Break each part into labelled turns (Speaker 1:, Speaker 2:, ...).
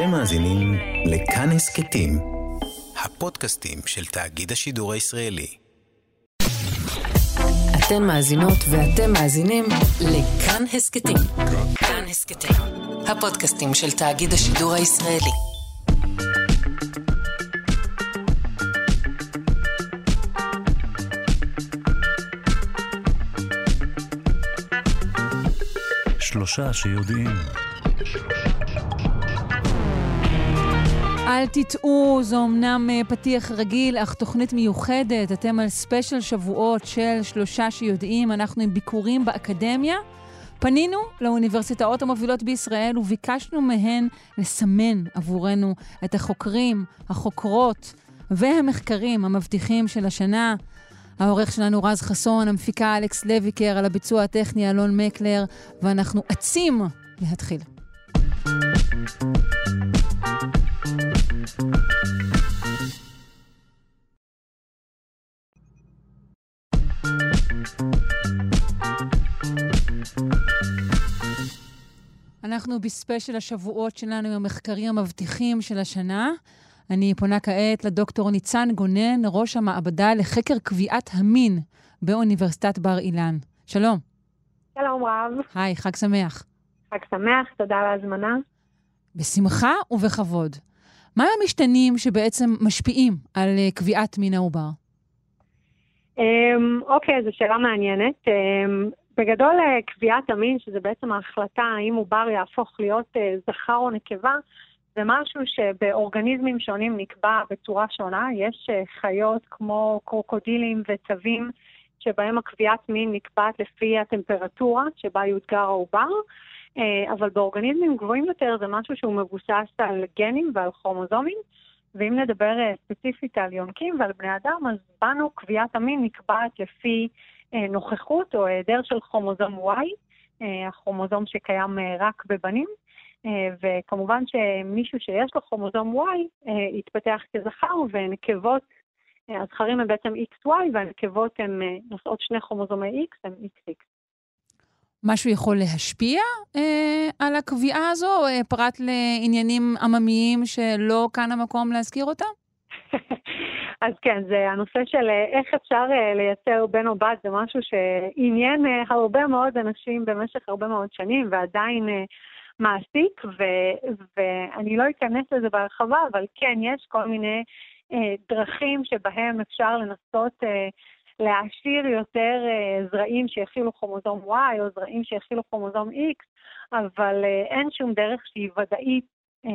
Speaker 1: אתם מאזינים לכאן הסכתים, הפודקאסטים של תאגיד השידור הישראלי.
Speaker 2: אתן מאזינות ואתם מאזינים לכאן הסכתים. כאן הסכתים, הפודקאסטים של תאגיד השידור הישראלי.
Speaker 3: שלושה שיודעים.
Speaker 4: אל תטעו, זו אמנם אה, פתיח רגיל, אך תוכנית מיוחדת. אתם על ספיישל שבועות של שלושה שיודעים. אנחנו עם ביקורים באקדמיה. פנינו לאוניברסיטאות המובילות בישראל וביקשנו מהן לסמן עבורנו את החוקרים, החוקרות והמחקרים המבטיחים של השנה. העורך שלנו רז חסון, המפיקה אלכס לויקר, על הביצוע הטכני אלון מקלר, ואנחנו עצים להתחיל. אנחנו בספיישל השבועות שלנו עם המחקרים המבטיחים של השנה. אני פונה כעת לדוקטור ניצן גונן, ראש המעבדה לחקר קביעת המין באוניברסיטת בר אילן. שלום.
Speaker 5: שלום רב.
Speaker 4: היי, חג שמח.
Speaker 5: חג שמח, תודה על ההזמנה.
Speaker 4: בשמחה ובכבוד. מה המשתנים שבעצם משפיעים על uh, קביעת מין העובר?
Speaker 5: Um, אוקיי, זו שאלה מעניינת. Um, בגדול, uh, קביעת המין, שזה בעצם ההחלטה האם עובר יהפוך להיות uh, זכר או נקבה, זה משהו שבאורגניזמים שונים נקבע בצורה שונה. יש חיות כמו קרוקודילים וצבים, שבהם הקביעת מין נקבעת לפי הטמפרטורה שבה יותגר העובר. אה, אבל באורגניזמים גבוהים יותר זה משהו שהוא מבוסס על גנים ועל כרומוזומים. ואם נדבר אה, ספציפית על יונקים ועל בני אדם, אז בנו קביעת המין נקבעת לפי אה, נוכחות או היעדר של כרומוזום Y, הכרומוזום שקיים רק בבנים, וכמובן שמישהו שיש לו כרומוזום Y יתפתח כזכר, ונקבות, הזכרים הם בעצם XY והנקבות הן נושאות שני כרומוזומי X, הם XX.
Speaker 4: משהו יכול להשפיע אה, על הקביעה הזו, אה, פרט לעניינים עממיים שלא כאן המקום להזכיר אותם?
Speaker 5: אז כן, זה הנושא של אה, איך אפשר אה, לייצר בן או בת, זה משהו שעניין אה, הרבה מאוד אנשים במשך הרבה מאוד שנים, ועדיין מעסיק, ו- ואני לא אכנס לזה בהרחבה, אבל כן, יש כל מיני דרכים שבהם אפשר לנסות להעשיר יותר uh, זרעים שיכילו כרומוזום Y או זרעים שיכילו כרומוזום X, אבל uh, אין שום דרך שהיא ודאית uh,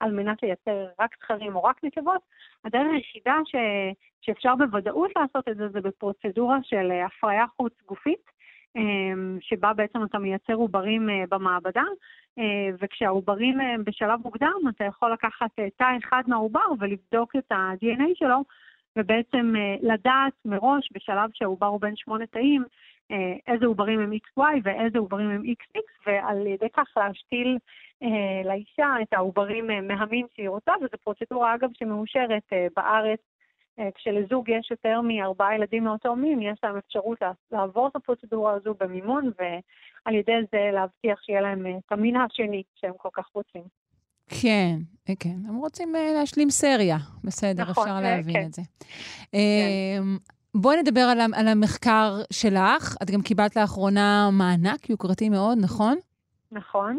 Speaker 5: על מנת לייצר רק זכרים או רק נקבות. הדרך היחידה ש... שאפשר בוודאות לעשות את זה זה בפרוצדורה של הפריה חוץ גופית, שבה בעצם אתה מייצר עוברים במעבדה, וכשהעוברים הם בשלב מוקדם, אתה יכול לקחת תא אחד מהעובר ולבדוק את ה-DNA שלו. ובעצם אה, לדעת מראש, בשלב שהעובר הוא בין שמונה תאים, אה, איזה עוברים הם XY ואיזה עוברים הם XX, ועל ידי כך להשתיל אה, לאישה את העוברים מהמין שהיא רוצה, וזו פרוצדורה, אגב, שמאושרת בארץ. כשלזוג יש יותר מארבעה ילדים מאותו מין, יש להם אפשרות לעבור את הפרוצדורה הזו במימון, ועל ידי זה להבטיח שיהיה להם את המין השני שהם כל כך רוצים.
Speaker 4: כן, אה, כן. הם רוצים אה, להשלים סריה. בסדר, נכון, אפשר אה, להבין כן. את זה. כן. אמ, בואי נדבר על, על המחקר שלך. את גם קיבלת לאחרונה מענק יוקרתי מאוד, נכון?
Speaker 5: נכון.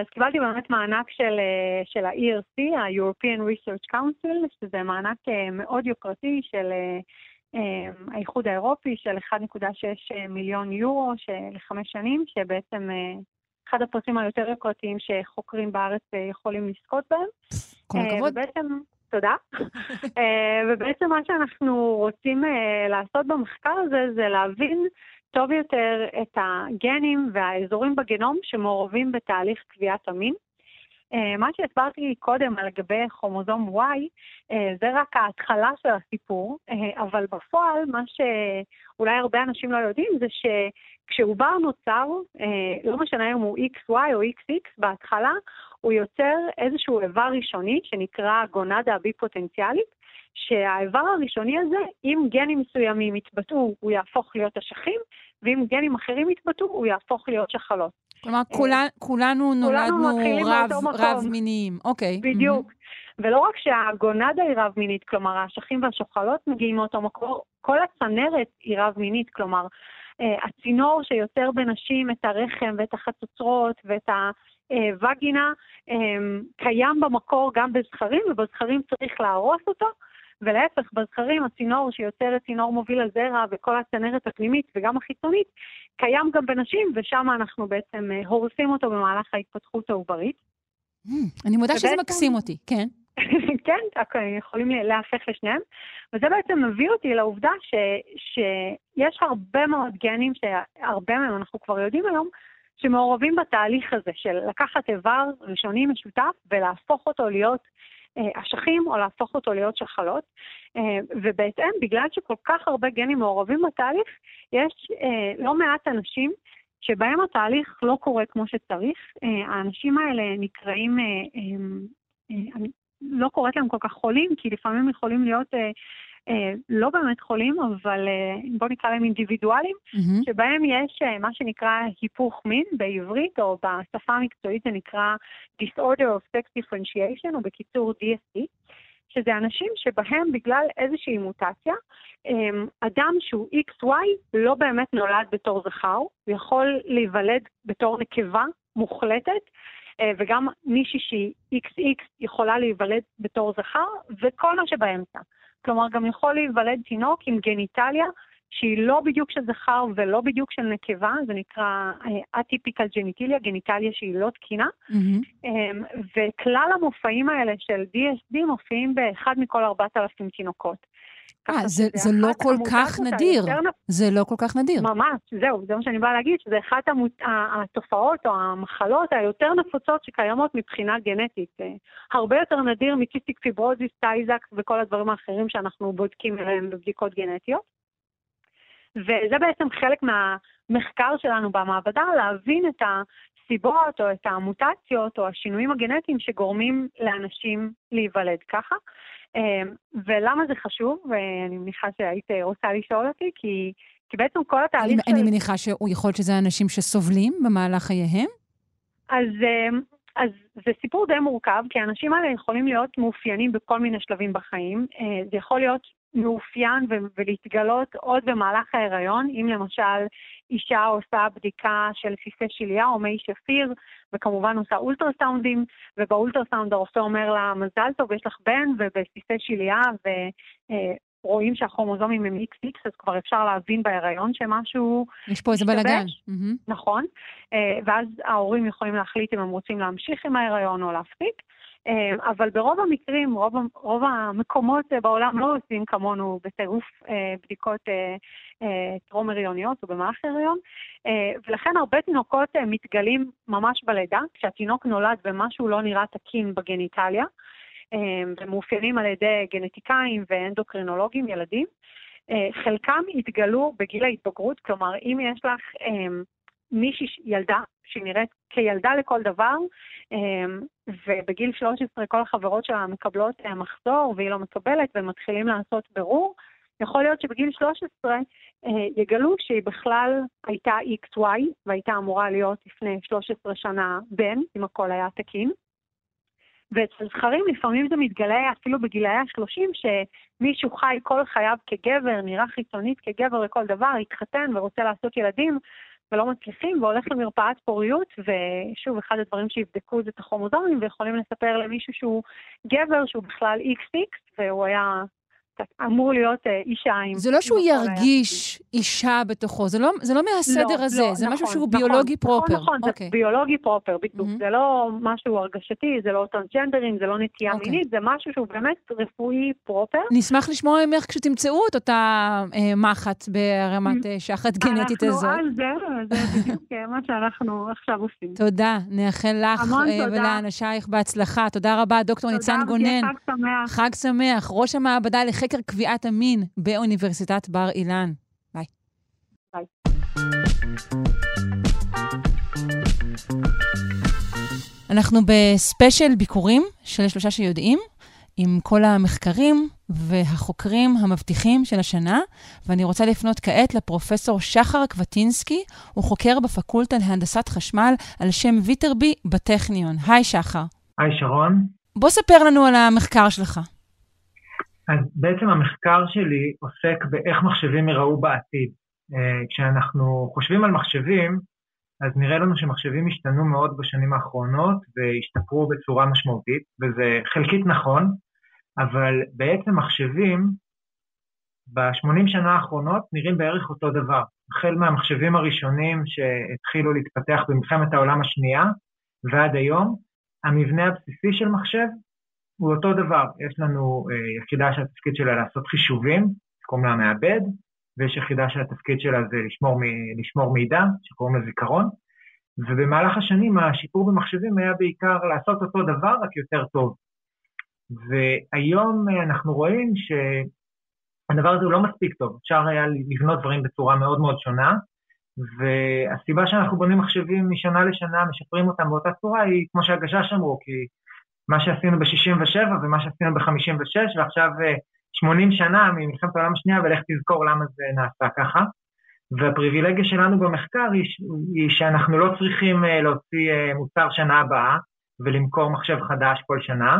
Speaker 5: אז קיבלתי באמת מענק של, של ה-ERC, ה-European Research Council, שזה מענק מאוד יוקרתי של האיחוד האירופי של 1.6 מיליון יורו לחמש שנים, שבעצם אחד הפרסים היותר יוקרתיים שחוקרים בארץ אה, יכולים לזכות בהם.
Speaker 4: כל הכבוד. אה,
Speaker 5: ובעצם, תודה. אה, ובעצם מה שאנחנו רוצים לעשות במחקר הזה זה להבין טוב יותר את הגנים והאזורים בגנום שמעורבים בתהליך קביעת המין. מה שהסברתי קודם על לגבי כרומוזום Y, זה רק ההתחלה של הסיפור, אבל בפועל מה שאולי הרבה אנשים לא יודעים זה ש... כשעובר נוצר, אה, לא משנה אם הוא XY או XX, בהתחלה הוא יוצר איזשהו איבר ראשוני שנקרא גונדה הבי-פוטנציאלית, שהאיבר הראשוני הזה, אם גנים מסוימים יתבטאו, הוא יהפוך להיות אשכים, ואם גנים אחרים יתבטאו, הוא יהפוך להיות שחלות.
Speaker 4: כלומר, כולנו, כולנו נולדנו רב,
Speaker 5: מקום.
Speaker 4: רב-מיניים. אוקיי.
Speaker 5: בדיוק. ולא רק שהגונדה היא רב-מינית, כלומר, האשכים והשוחלות מגיעים מאותו מקור, כל הצנרת היא רב-מינית, כלומר, אה, הצינור שיוצר בנשים את הרחם ואת החצוצרות ואת הווגינה, אה, קיים במקור גם בזכרים, ובזכרים צריך להרוס אותו. ולהפך, בזכרים הצינור שיוצר את צינור מוביל הזרע וכל הצנרת הפנימית וגם החיצונית, קיים גם בנשים, ושם אנחנו בעצם אה, הורסים אותו במהלך ההתפתחות העוברית.
Speaker 4: Mm, אני מודה שזה מקסים אותי, כן.
Speaker 5: כן, אוקיי, יכולים להפך לשניהם. וזה בעצם מביא אותי לעובדה ש, שיש הרבה מאוד גנים, שהרבה מהם אנחנו כבר יודעים היום, שמעורבים בתהליך הזה של לקחת איבר ראשוני משותף ולהפוך אותו להיות אה, אשכים או להפוך אותו להיות שחלות. אה, ובהתאם, בגלל שכל כך הרבה גנים מעורבים בתהליך, יש אה, לא מעט אנשים שבהם התהליך לא קורה כמו שצריך. אה, האנשים האלה נקראים, אה, אה, אה, אני לא קוראת להם כל כך חולים, כי לפעמים יכולים להיות אה, אה, לא באמת חולים, אבל אה, בואו נקרא להם אינדיבידואלים,
Speaker 4: מהמם.
Speaker 5: שבהם יש אה, מה שנקרא היפוך מין בעברית, או בשפה המקצועית זה נקרא Disorder of Sex Differentiation, או בקיצור DSD, שזה אנשים שבהם בגלל איזושהי מוטציה, אמ, אדם שהוא XY לא באמת נולד בתור זכר, הוא יכול להיוולד בתור נקבה מוחלטת, אה, וגם מישהי שהיא XX יכולה להיוולד בתור זכר, וכל מה שבאמצע. כלומר, גם יכול להיוולד תינוק עם גניטליה שהיא לא בדיוק של זכר ולא בדיוק של נקבה, זה נקרא אטיפיקל גניטיליה, גניטליה שהיא לא תקינה. אמ, וכלל המופעים האלה של DSD מופיעים באחד מכל 4,000 תינוקות.
Speaker 4: אה, זה- זה לא כל כך נדיר.
Speaker 5: היותר נפ-
Speaker 4: זה לא כל כך נדיר.
Speaker 5: ממש, זהו, זה מה שאני באה להגיד, שזה אחת המות... התופעות או המחלות היותר נפוצות שקיימות מבחינה גנטית. אה, הרבה יותר נדיר מ cystic fibrosis, Tay-Sachs וכל הדברים האחרים שאנחנו בודקים אליהם בבדיקות גנטיות. וזה בעצם חלק מהמחקר שלנו במעבדה, להבין את הסיבות או את המוטציות או השינויים הגנטיים שגורמים לאנשים להיוולד ככה. אה, ולמה זה חשוב? ואני מניחה שהיית רוצה לשאול אותי, כי, כי בעצם כל
Speaker 4: אני,
Speaker 5: התהליך
Speaker 4: אני מניחה שהוא יכול להיות שזה אנשים שסובלים במהלך חייהם.
Speaker 5: אז, אמ, אז זה סיפור די מורכב, כי האנשים האלה יכולים להיות מאופיינים בכל מיני שלבים בחיים. אה, זה יכול להיות מאופיין ו- ולהתגלות עוד במהלך ההיריון, אם למשל אישה עושה בדיקה של סיסי שליה או מי שפיר, וכמובן עושה אולטרסאונדים, ובאולטרסאונד הרופא אומר לה, מזל טוב, יש לך בן, ובסיסי שליה, ורואים שהכרומוזומים הם XX, אז כבר אפשר להבין בהיריון שמשהו
Speaker 4: יש פה איזה. בלאגן.
Speaker 5: נכון, אה, ואז ההורים יכולים להחליט אם הם רוצים להמשיך עם ההיריון או להפסיק, אה, אבל ברוב המקרים, רוב, רוב המקומות בעולם לא עושים כמונו בטירוף אה, בדיקות טרום הריוניות או במהלך ההריון, אה, ולכן הרבה תינוקות מתגלים ממש בלידה, כשהתינוק נולד ומשהו לא נראה תקין בגניטליה, ומאופיינים על ידי גנטיקאים ואנדוקרינולוגים, ילדים. אה, חלקם התגלו בגיל ההתבגרות, כלומר, אם יש לך אה, מישהי, ילדה, שהיא נראית כילדה לכל דבר, אה, ובגיל 13 כל החברות שלה מקבלות אה, מחזור והיא לא מקבלת ומתחילים לעשות ברור, יכול להיות שבגיל 13 אה, יגלו שהיא בכלל הייתה XY והייתה אמורה להיות לפני 13 שנה בן, אם הכל היה תקין. ואצל זכרים לפעמים זה מתגלה אפילו בגילאי ה-30, שמישהו חי כל חייו כגבר, נראה חיצונית כגבר לכל דבר, התחתן ורוצה לעשות ילדים, ולא מצליחים, והולך למרפאת פוריות, ושוב, אחד הדברים שיבדקו זה את הכרומוזומים, ויכולים לספר למישהו שהוא גבר, שהוא בכלל XX, והוא היה אמור להיות אה, אישה עם...
Speaker 4: זה לא שהוא
Speaker 5: היה
Speaker 4: ירגיש אישה בתוכו, זה לא, זה לא מהסדר
Speaker 5: לא,
Speaker 4: הזה,
Speaker 5: לא,
Speaker 4: זה משהו
Speaker 5: נכון,
Speaker 4: שהוא
Speaker 5: נכון,
Speaker 4: ביולוגי
Speaker 5: נכון,
Speaker 4: פרופר.
Speaker 5: נכון,
Speaker 4: אוקיי.
Speaker 5: זה ביולוגי פרופר, בדיוק.
Speaker 4: מהמם.
Speaker 5: זה לא משהו הרגשתי, זה לא טרנסג'נדרים, זה לא נטייה
Speaker 4: אוקיי.
Speaker 5: מינית, זה משהו שהוא באמת רפואי פרופר.
Speaker 4: נשמח לשמוע ממך כשתמצאו את אותה אה, מחט ברמת אה, שחת גנטית הזאת.
Speaker 5: אנחנו על זה, זה בדיוק אה, מה שאנחנו עכשיו עושים.
Speaker 4: תודה, נאחל לך אה. ולאנשייך בהצלחה. תודה רבה, דוקטור ניצן גונן.
Speaker 5: חג שמח.
Speaker 4: חג שמח, ראש המעבדה לחקר קביעת המין באוניברסיטת בר אילן. ביי.
Speaker 5: ביי.
Speaker 4: אנחנו בספיישל ביקורים של שלושה שיודעים. עם כל המחקרים והחוקרים המבטיחים של השנה, ואני רוצה לפנות כעת לפרופסור שחר קווטינסקי, הוא חוקר בפקולטה להנדסת חשמל על שם ויטרבי בטכניון. היי, שחר.
Speaker 6: היי, שרון.
Speaker 4: בוא ספר לנו על המחקר שלך.
Speaker 6: אז בעצם המחקר שלי עוסק באיך מחשבים ייראו בעתיד. אה, כשאנחנו חושבים על מחשבים, אז נראה לנו שמחשבים השתנו מאוד בשנים האחרונות והשתפרו בצורה משמעותית, וזה חלקית נכון, אבל בעצם מחשבים ב-80 שנה האחרונות נראים בערך אותו דבר. החל מהמחשבים הראשונים שהתחילו להתפתח במלחמת העולם השנייה ועד היום, המבנה הבסיסי של מחשב הוא אותו דבר. יש לנו אה, יחידה שהתפקיד שלה לעשות חישובים, שקוראים לה מעבד, ויש יחידה שהתפקיד שלה זה לשמור, לשמור מידע, שקוראים לה זיכרון, ובמהלך השנים השיפור במחשבים היה בעיקר לעשות אותו דבר, רק יותר טוב. והיום אנחנו רואים שהדבר הזה הוא לא מספיק טוב, אפשר היה לבנות דברים בצורה מאוד מאוד שונה, והסיבה שאנחנו בונים מחשבים משנה לשנה, משפרים אותם באותה צורה, היא כמו שהגשש אמרו, כי מה שעשינו ב-67' ומה שעשינו ב-56' ועכשיו 80 שנה ממלחמת העולם השנייה, ולך תזכור למה זה נעשה ככה. והפריבילגיה שלנו במחקר היא, היא שאנחנו לא צריכים אה, להוציא אה, מוצר שנה הבאה ולמכור מחשב חדש כל שנה,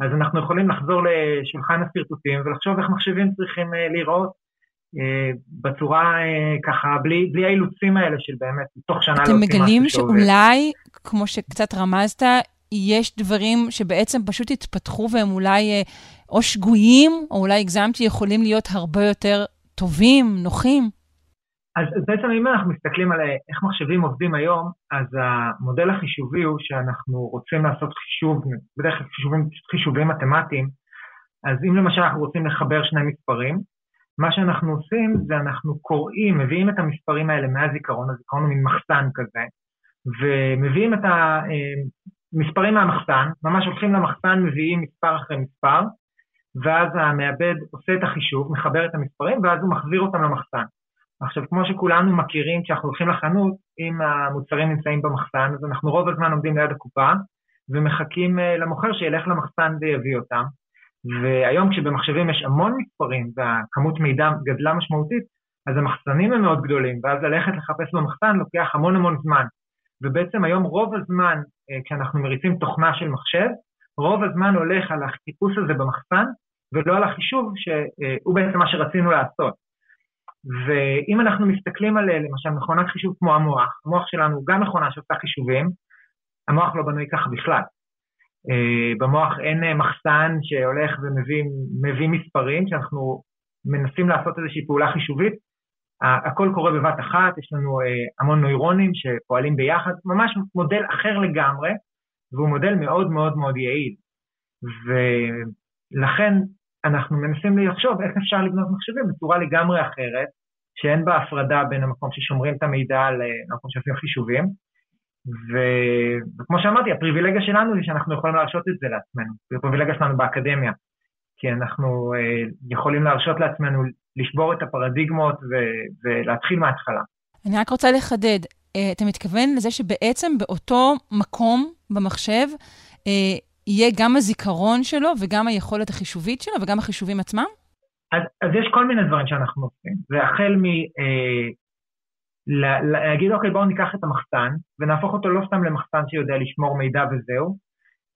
Speaker 6: אז אנחנו יכולים לחזור לשולחן השרטוטים ולחשוב איך מחשבים צריכים אה, להיראות בצורה ככה, בלי, בלי האילוצים האלה של באמת, תוך שנה
Speaker 4: להוציא משהו שעובד. אתם מגלים שאולי, כמו שקצת רמזת, יש דברים שבעצם פשוט התפתחו והם אולי או שגויים, או אולי הגזמתי, יכולים להיות הרבה יותר טובים, נוחים?
Speaker 6: אז, בעצם אם אנחנו מסתכלים על איך מחשבים עובדים היום, אז המודל החישובי הוא שאנחנו רוצים לעשות חישוב, בדרך כלל חישובים, חישובים מתמטיים, אז אם למשל אנחנו רוצים לחבר שני מספרים, מה שאנחנו עושים זה אנחנו קוראים, מביאים את המספרים האלה מהזיכרון, הזיכרון הוא מין מחסן כזה, ומביאים את המספרים מהמחסן, ממש הולכים למחסן, מביאים מספר אחרי מספר, ואז המעבד עושה את החישוב, מחבר את המספרים, ואז הוא מחזיר אותם למחסן. עכשיו, כמו שכולנו מכירים, כשאנחנו הולכים לחנות, אם המוצרים נמצאים במחסן, אז אנחנו רוב הזמן עומדים ליד הקופה ומחכים אה, למוכר שילך למחסן ויביא אותם. והיום כשבמחשבים יש המון מספרים והכמות מידע גדלה משמעותית, אז המחסנים הם מאוד גדולים, ואז ללכת לחפש במחסן לוקח המון המון זמן. ובעצם היום רוב הזמן, אה, כשאנחנו מריצים תוכנה של מחשב, רוב הזמן הולך על החיפוש הזה במחסן, ולא על החישוב שהוא בעצם מה שרצינו לעשות. ואם אנחנו מסתכלים על למשל מכונת חישוב כמו המוח, המוח שלנו הוא גם מכונה שעושה חישובים, המוח לא בנוי ככה בכלל. אה, במוח אין אה, מחסן שהולך ומביא מספרים, שאנחנו מנסים לעשות איזושהי פעולה חישובית, הכל קורה בבת אחת, יש לנו אה, המון נוירונים שפועלים ביחד, ממש מודל אחר לגמרי, והוא מודל מאוד מאוד מאוד יעיל. ולכן אנחנו מנסים לחשוב איך אפשר לבנות מחשבים בצורה לגמרי אחרת, שאין בה הפרדה בין המקום ששומרים את המידע למקום שעושים חישובים. ו... וכמו שאמרתי, הפריבילגיה שלנו היא שאנחנו יכולים להרשות את זה לעצמנו. זו הפריבילגיה שלנו באקדמיה, כי אנחנו אה, יכולים להרשות לעצמנו לשבור את הפרדיגמות ו... ולהתחיל מההתחלה.
Speaker 4: אני רק רוצה לחדד, אה, אתה מתכוון לזה שבעצם באותו מקום במחשב אה, יהיה גם הזיכרון שלו וגם היכולת החישובית שלו וגם החישובים עצמם?
Speaker 6: אז, אז יש כל מיני דברים שאנחנו עושים. זה החל מ... אה, להגיד, אוקיי, בואו ניקח את המחסן ונהפוך אותו לא סתם למחסן שיודע לשמור מידע וזהו,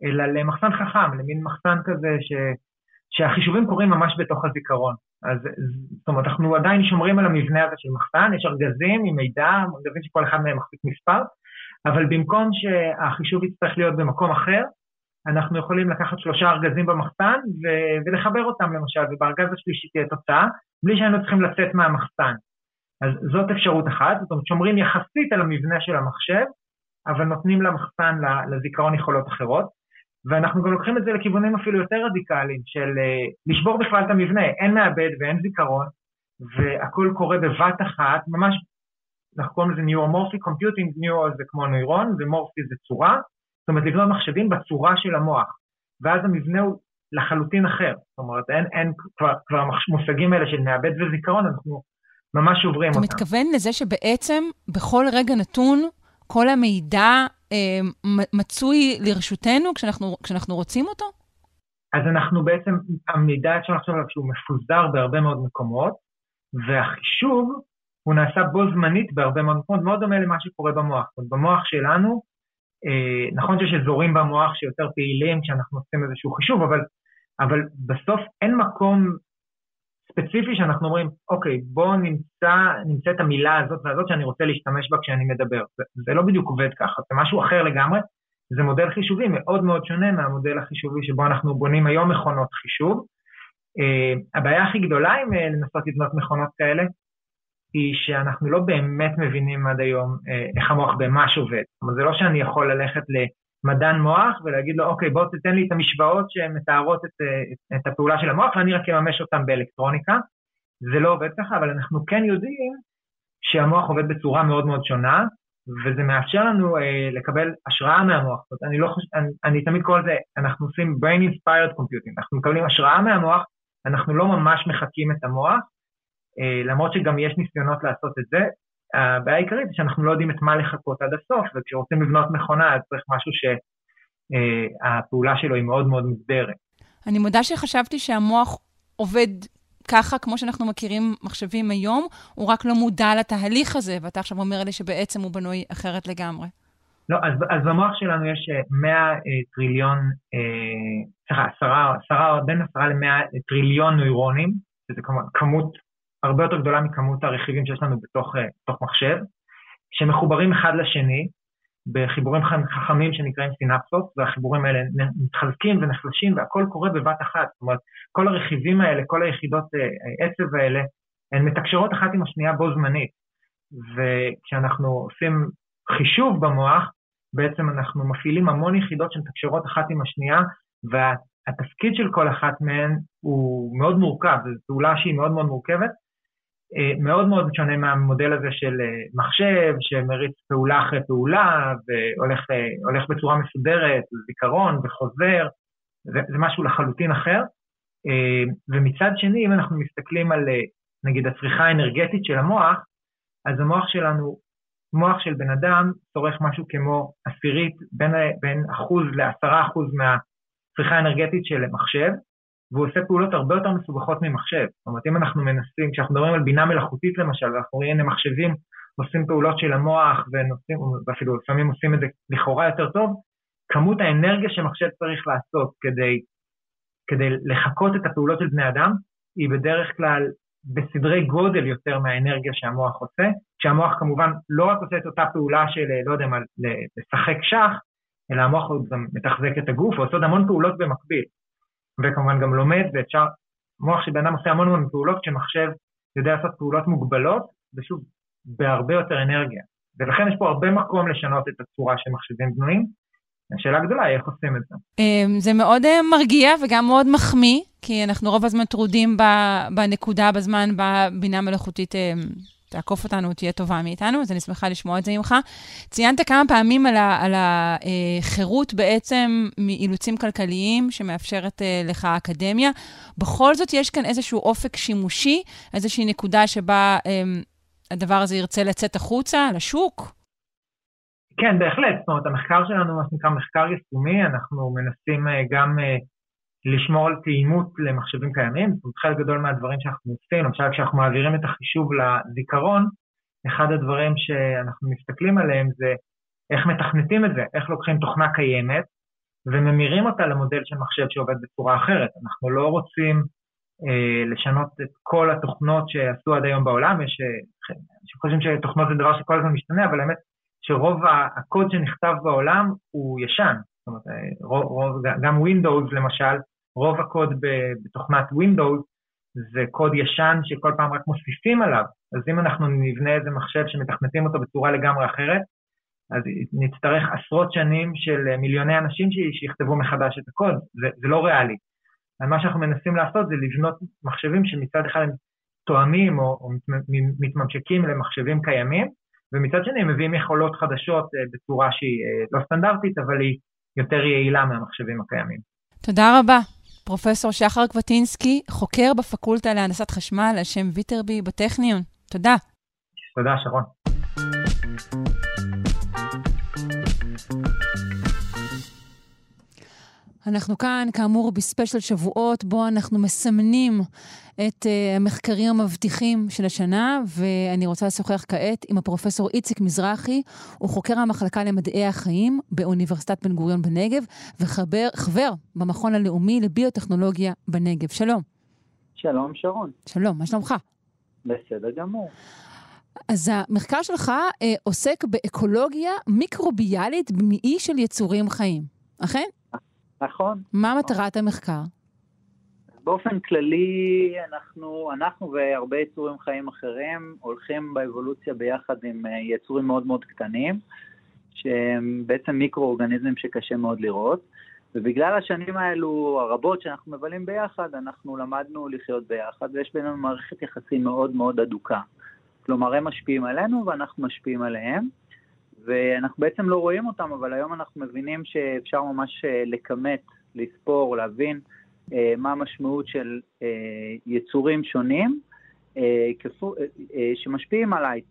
Speaker 6: אלא למחסן חכם, למין מחסן כזה ש, שהחישובים קורים ממש בתוך הזיכרון. אז זאת אומרת, אנחנו עדיין שומרים על המבנה הזה של מחסן, יש ארגזים עם מידע, ארגזים שכל אחד מהם מחזיק מספר, אבל במקום שהחישוב יצטרך להיות במקום אחר, אנחנו יכולים לקחת שלושה ארגזים במחסן ו- ולחבר אותם למשל, ובארגז השלישי תהיה תוצאה, בלי שהיינו צריכים לצאת מהמחסן. אז זאת אפשרות אחת, זאת אומרת, שומרים יחסית על המבנה של המחשב, אבל נותנים למחסן, לזיכרון יכולות אחרות. ואנחנו גם לוקחים את זה לכיוונים אפילו יותר רדיקליים, של uh, לשבור בכלל את המבנה, אין מעבד ואין זיכרון, והכל קורה בבת אחת, ממש, אנחנו קוראים לזה Neuromorphic Computing, Neuro זה כמו נוירון, ומורפי זה צורה, זאת אומרת לבנות מחשבים בצורה של המוח, ואז המבנה הוא לחלוטין אחר, זאת אומרת אין, אין כבר, כבר המושגים האלה של מעבד וזיכרון, אנחנו ממש עוברים אותם.
Speaker 4: אתה מתכוון לזה שבעצם בכל רגע נתון, כל המידע אה, מצוי לרשותנו כשאנחנו, כשאנחנו רוצים אותו?
Speaker 6: אז אנחנו בעצם, המידע אפשר לחשוב עליו שהוא מפוזר בהרבה מאוד מקומות, והחישוב הוא נעשה בו זמנית בהרבה מאוד מקומות, מאוד דומה למה שקורה במוח. זאת במוח שלנו, אה, נכון שיש אזורים במוח שיותר פעילים כשאנחנו עושים איזשהו חישוב, אבל, אבל בסוף אין מקום ספציפי שאנחנו אומרים, אוקיי, בואו נמצא, נמצא את המילה הזאת והזאת שאני רוצה להשתמש בה כשאני מדבר. זה, זה לא בדיוק עובד ככה, זה משהו אחר לגמרי. זה מודל חישובי מאוד מאוד שונה מהמודל החישובי שבו אנחנו בונים היום מכונות חישוב. Uh, הבעיה הכי גדולה עם uh, לנסות לבנות מכונות כאלה, היא שאנחנו לא באמת מבינים עד היום uh, איך המוח עובד. זאת אומרת, זה לא שאני יכול ללכת למדען מוח ולהגיד לו, אוקיי, בוא תתן לי את המשוואות שמתארות את, uh, את הפעולה של המוח ואני רק אממש אותן באלקטרוניקה. זה לא עובד ככה, אבל אנחנו כן יודעים שהמוח עובד בצורה מאוד מאוד שונה, וזה מאפשר לנו אה, לקבל השראה מהמוח. זאת אומרת, אני, לא חושב, אני, אני תמיד קורא לזה, אנחנו עושים brain inspired computing, אנחנו מקבלים השראה מהמוח, אנחנו לא ממש מחקים את המוח, אה, למרות שגם יש ניסיונות לעשות את זה. הבעיה העיקרית היא שאנחנו לא יודעים את מה לחכות עד הסוף, וכשרוצים לבנות מכונה אז צריך משהו שהפעולה אה, שלו היא מאוד מאוד מוגדרת.
Speaker 4: אני מודה שחשבתי שהמוח עובד ככה, כמו שאנחנו מכירים מחשבים היום, הוא רק לא מודע לתהליך הזה, ואתה עכשיו אומר לי שבעצם הוא בנוי אחרת לגמרי.
Speaker 6: לא, אז, אז במוח שלנו יש 100 אה, אה, טריליון, אה, סליחה, עשרה, עשרה, בין עשרה למאה טריליון נוירונים, שזה כמות הרבה יותר גדולה מכמות הרכיבים שיש לנו בתוך, בתוך מחשב, שמחוברים אחד לשני, בחיבורים חכמים שנקראים סינפסות, והחיבורים האלה מתחזקים ונחלשים והכל קורה בבת אחת. זאת אומרת, כל הרכיבים האלה, כל היחידות אה, עצב האלה, הן מתקשרות אחת עם השנייה בו זמנית. וכשאנחנו עושים חישוב במוח, בעצם אנחנו מפעילים המון יחידות שמתקשרות אחת עם השנייה, והתפקיד של כל אחת מהן הוא מאוד מורכב, זו פעולה שהיא מאוד מאוד מורכבת, אה, מאוד מאוד שונה מהמודל הזה של אה, מחשב, שמריץ פעולה אחרי פעולה, והולך אה, בצורה מסודרת, זיכרון וחוזר, זה, זה משהו לחלוטין אחר. ומצד שני, אם אנחנו מסתכלים על נגיד הצריכה האנרגטית של המוח, אז המוח שלנו, מוח של בן אדם צורך משהו כמו עשירית, בין, בין אחוז לעשרה אחוז מהצריכה האנרגטית של מחשב, והוא עושה פעולות הרבה יותר מסובכות ממחשב. זאת אומרת, אם אנחנו מנסים, כשאנחנו מדברים על בינה מלאכותית למשל, ואנחנו רואים הנה מחשבים עושים פעולות של המוח, ונושאים, ואפילו לפעמים עושים את זה לכאורה יותר טוב, כמות האנרגיה שמחשב צריך לעשות כדי, כדי לחקות את הפעולות של בני אדם, היא בדרך כלל בסדרי גודל יותר מהאנרגיה שהמוח עושה, כשהמוח כמובן לא רק עושה את אותה פעולה של, לא יודע מה, לשחק שח, אלא המוח גם מתחזק את הגוף ועושה עוד המון פעולות במקביל. וכמובן גם לומד, ואפשר, מוח של בן אדם עושה המון המון פעולות, כשמחשב יודע לעשות פעולות מוגבלות, ושוב, בהרבה יותר אנרגיה. ולכן יש פה הרבה מקום לשנות את הצורה שמחשבים בנויים. השאלה הגדולה היא איך עושים את זה.
Speaker 4: אמ, זה מאוד אה, מרגיע וגם מאוד מחמיא, כי אנחנו רוב הזמן טרודים בנקודה, בזמן, בבינה מלאכותית אמ, תעקוף אותנו, תהיה טובה מאיתנו, אז אני שמחה לשמוע את זה ממך. ציינת כמה פעמים על, על החירות בעצם מאילוצים כלכליים שמאפשרת uh, לך האקדמיה. בכל זאת, יש כאן איזשהו אופק שימושי, איזושהי נקודה שבה um, הדבר הזה ירצה לצאת החוצה, לשוק?
Speaker 6: כן, בהחלט. זאת אומרת, המחקר שלנו, מה שנקרא מחקר יישומי, אנחנו מנסים uh, גם uh, לשמור על תאימות למחשבים קיימים, זאת אומרת, חלק גדול מהדברים שאנחנו עושים, למשל כשאנחנו מעבירים את החישוב לזיכרון, אחד הדברים שאנחנו מסתכלים עליהם זה איך מתכנתים את זה, איך לוקחים תוכנה קיימת וממירים אותה למודל של מחשב שעובד בצורה אחרת. אנחנו לא רוצים אה, לשנות את כל התוכנות שעשו עד היום בעולם, יש אה, שחושבים שתוכנות זה דבר שכל הזמן משתנה, אבל האמת שרוב הקוד שנכתב בעולם הוא ישן. זאת אומרת, אה, רוב, גם Windows למשל, רוב הקוד בתוכנת Windows זה קוד ישן שכל פעם רק מוסיפים עליו. אז אם אנחנו נבנה איזה מחשב שמתכנתים אותו בצורה לגמרי אחרת, אז נצטרך עשרות שנים של מיליוני אנשים שיכתבו מחדש את הקוד, זה, זה לא ריאלי. מה שאנחנו מנסים לעשות זה לבנות מחשבים שמצד אחד הם תואמים או, או מתממשקים למחשבים קיימים, ומצד שני הם מביאים יכולות חדשות אה, בצורה שהיא אה, לא סטנדרטית, אבל היא יותר יעילה מהמחשבים הקיימים.
Speaker 4: תודה רבה. פרופסור שחר קבטינסקי, חוקר בפקולטה להנדסת חשמל על שם ויטרבי בטכניון. תודה.
Speaker 6: תודה, שרון.
Speaker 4: אנחנו כאן, כאמור, בספיישל שבועות, בו אנחנו מסמנים את uh, המחקרים המבטיחים של השנה, ואני רוצה לשוחח כעת עם הפרופסור איציק מזרחי, הוא חוקר המחלקה למדעי החיים באוניברסיטת בן גוריון בנגב, וחבר במכון הלאומי לביוטכנולוגיה בנגב. שלום.
Speaker 7: שלום, שרון.
Speaker 4: שלום, מה שלומך?
Speaker 7: בסדר גמור.
Speaker 4: אז המחקר שלך אה, עוסק באקולוגיה מיקרוביאלית במעי של יצורים חיים, אכן?
Speaker 7: נכון.
Speaker 4: מה מטרת המחקר?
Speaker 7: באופן כללי, אנחנו, אנחנו והרבה יצורים חיים אחרים הולכים באבולוציה ביחד עם אה, יצורים מאוד מאוד קטנים, שהם בעצם מיקרואורגניזמים שקשה מאוד לראות. ובגלל השנים האלו הרבות שאנחנו מבלים ביחד, אנחנו למדנו לחיות ביחד, ויש בינינו מערכת יחסים מאוד מאוד אדוקה. כלומר, הם משפיעים עלינו ואנחנו משפיעים עליהם, ואנחנו בעצם לא רואים אותם, אבל היום אנחנו מבינים שאפשר ממש אה, לכמת, לספור, להבין מה המשמעות של אה, יצורים שונים, אה, אה, אה, שמשפיעים על, ההת,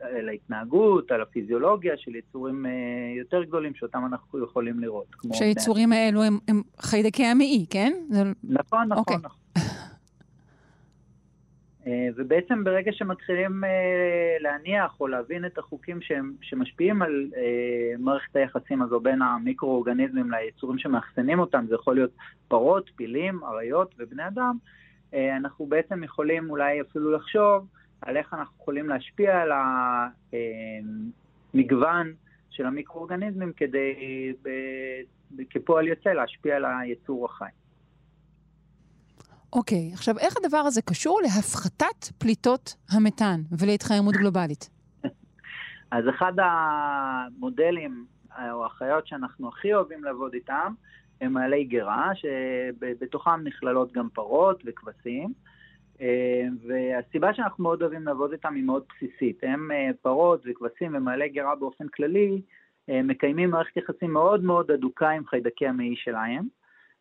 Speaker 7: על ההתנהגות, על הפיזיולוגיה של יצורים אה, יותר גדולים שאותם אנחנו יכולים לראות.
Speaker 4: שהיצורים האלו הם, הם חיידקי המעי, כן?
Speaker 7: נכון, נכון,
Speaker 4: אוקיי.
Speaker 7: נכון. אה, ובעצם ברגע שמתחילים אה, להניח או להבין את החוקים שהם, שמשפיעים על אה, מערכת היחסים הזו בין המיקרואורגניזמים ליצורים שמאחסנים אותם, זה יכול להיות פרות, פילים, אריות ובני אדם, אנחנו בעצם יכולים אולי אפילו לחשוב על איך אנחנו יכולים להשפיע על המגוון של המיקרואורגניזמים כדי כפועל יוצא להשפיע על היצור החי.
Speaker 4: אוקיי, okay, עכשיו איך הדבר הזה קשור להפחתת פליטות המתאן ולהתחממות גלובלית?
Speaker 7: אז אחד המודלים או החיות שאנחנו הכי אוהבים לעבוד איתם הם מעלי גרה, שבתוכם נכללות גם פרות וכבשים. אה, והסיבה שאנחנו מאוד אוהבים לעבוד איתם היא מאוד בסיסית. הם אה, פרות וכבשים ומעלי גרה באופן כללי אה, מקיימים מערכת יחסים מאוד מאוד אדוקה עם חיידקי המעי שלהם.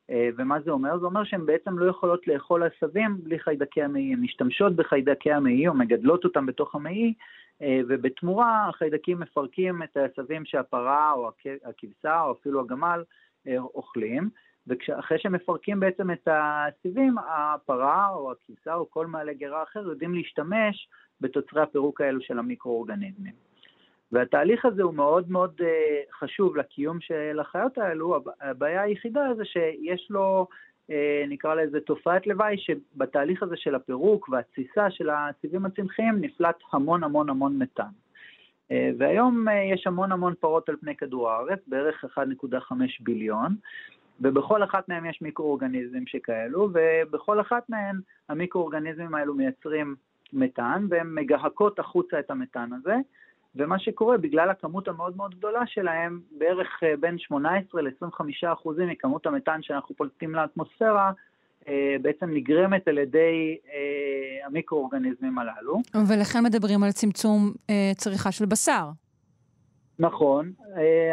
Speaker 7: אה, ומה זה אומר? זה אומר שהן בעצם לא יכולות לאכול עשבים בלי חיידקי המעי. הן משתמשות בחיידקי המעי או מגדלות אותם בתוך המעי, אה, ובתמורה החיידקים מפרקים את העשבים שהפרה או הכבשה או אפילו הגמל אה, אוכלים. ואחרי שמפרקים בעצם את הסיבים, הפרה או הכבשה או כל מעלה גרה אחר יודעים להשתמש בתוצרי הפירוק האלו של המיקרואורגניזמים. והתהליך הזה הוא מאוד מאוד uh, חשוב לקיום של החיות האלו, הבעיה היחידה זה שיש לו, uh, נקרא לזה תופעת לוואי, שבתהליך הזה של הפירוק והתסיסה של הסיבים הצמחיים נפלט המון המון המון מתאן. Uh, והיום יש המון המון פרות על פני כדור הארץ, בערך 1.5 ביליון, ובכל אחת מהן יש מיקרואורגניזמים שכאלו, ובכל אחת מהן המיקרואורגניזמים האלו מייצרים מתאן, והן מגהקות החוצה את המתאן הזה, ומה שקורה, בגלל הכמות המאוד מאוד גדולה שלהם, בערך אה, בין 18 ל-25 אחוזים מכמות המתאן שאנחנו פולטים לאטמוספירה, אה, בעצם נגרמת על ידי אה, המיקרואורגניזמים הללו.
Speaker 4: ולכן מדברים על צמצום צריכה של בשר.
Speaker 7: נכון.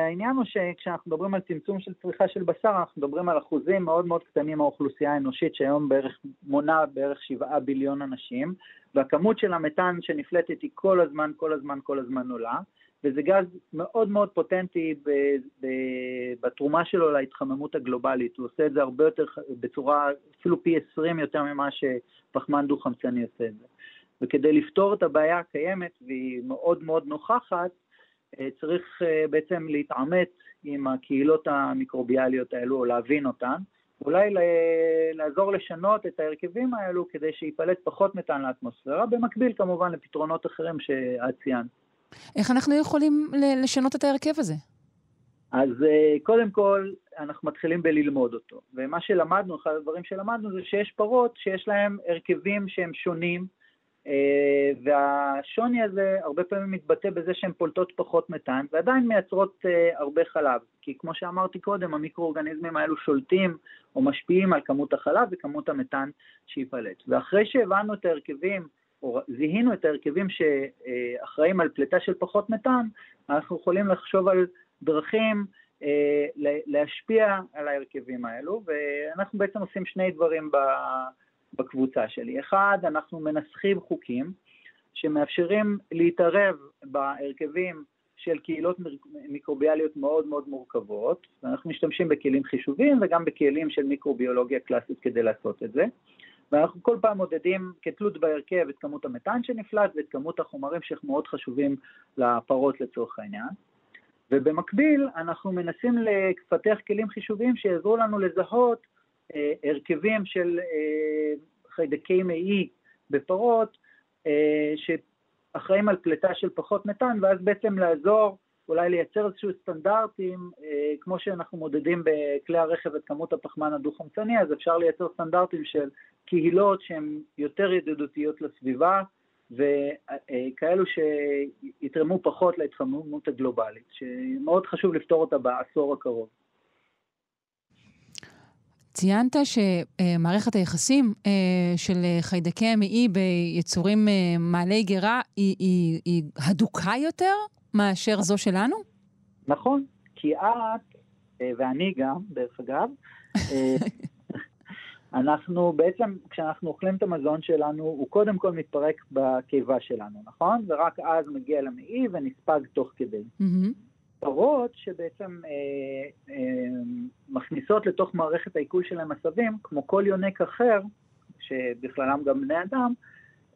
Speaker 7: העניין הוא שכשאנחנו מדברים על צמצום של צריכה של בשר, אנחנו מדברים על אחוזים מאוד מאוד קטנים מהאוכלוסייה האנושית, שהיום בערך מונה בערך 7 ביליון אנשים, והכמות של המתאן שנפלטת היא כל הזמן, כל הזמן, כל הזמן עולה, וזה גז מאוד מאוד פוטנטי ב, ב, בתרומה שלו להתחממות הגלובלית, הוא עושה את זה הרבה יותר, בצורה אפילו פי 20 יותר ממה שפחמן דו-חמצני עושה את זה. וכדי לפתור את הבעיה הקיימת, והיא מאוד מאוד נוכחת, אה, צריך אה, בעצם להתעמת עם הקהילות המיקרוביאליות האלו, או להבין אותן, אולי לעזור לשנות את ההרכבים האלו כדי שייפלט פחות מתאן לאטמוספירה, במקביל כמובן לפתרונות אחרים שאת ציינת.
Speaker 4: איך אנחנו יכולים לשנות את ההרכב הזה?
Speaker 7: אז אה, קודם כל, אנחנו מתחילים בללמוד אותו. ומה שלמדנו, אחד הדברים שלמדנו זה שיש פרות שיש להן הרכבים שהם שונים, אה, והשוני הזה הרבה פעמים מתבטא בזה שהן פולטות פחות מתאן ועדיין מייצרות אה, הרבה חלב, כי כמו שאמרתי קודם, המיקרואורגניזמים האלו שולטים או משפיעים על כמות החלב וכמות המתאן שייפלט. ואחרי שהבנו את ההרכבים, או זיהינו את ההרכבים שאחראים על פליטה של פחות מתאן, אנחנו יכולים לחשוב על דרכים אה, להשפיע על ההרכבים האלו, ואנחנו בעצם עושים שני דברים ב... בקבוצה שלי. אחד, אנחנו מנסחים חוקים שמאפשרים להתערב בהרכבים של קהילות מיקרוביאליות מאוד מאוד מורכבות, ואנחנו משתמשים בכלים חישובים וגם בכלים של מיקרוביולוגיה קלאסית כדי לעשות את זה. ואנחנו כל פעם מודדים כתלות בהרכב את כמות המתאן שנפלט ואת כמות החומרים שמאוד חשובים לפרות לצורך העניין. ובמקביל אנחנו מנסים לפתח כלים חישוביים שיעזרו לנו לזהות הרכבים של אה, חיידקי מעי בפרות אה, שאחראים על פליטה של פחות מתאן ואז בעצם לעזור אולי לייצר איזשהו סטנדרטים, אה, כמו שאנחנו מודדים בכלי הרכב את כמות הפחמן הדו-חמצני, אז אפשר לייצר סטנדרטים של קהילות שהן יותר ידידותיות לסביבה, וכאלו שיתרמו פחות להתחממות הגלובלית, שמאוד חשוב לפתור אותה בעשור הקרוב.
Speaker 4: ציינת שמערכת היחסים אה, של חיידקי המעי ביצורים אה, מעלי גרה היא, היא, היא הדוקה יותר מאשר זו שלנו?
Speaker 7: נכון, כי את, אה, ואני גם, דרך אגב, אנחנו בעצם, כשאנחנו אוכלים את המזון שלנו, הוא קודם כל מתפרק בקיבה שלנו, נכון? ורק אז מגיע למעי ונספג תוך כדי. Mm-hmm. פרות שבעצם אה, אה, מכניסות לתוך מערכת העיכול שלהם עשבים, כמו כל יונק אחר, שבכללם גם בני אדם,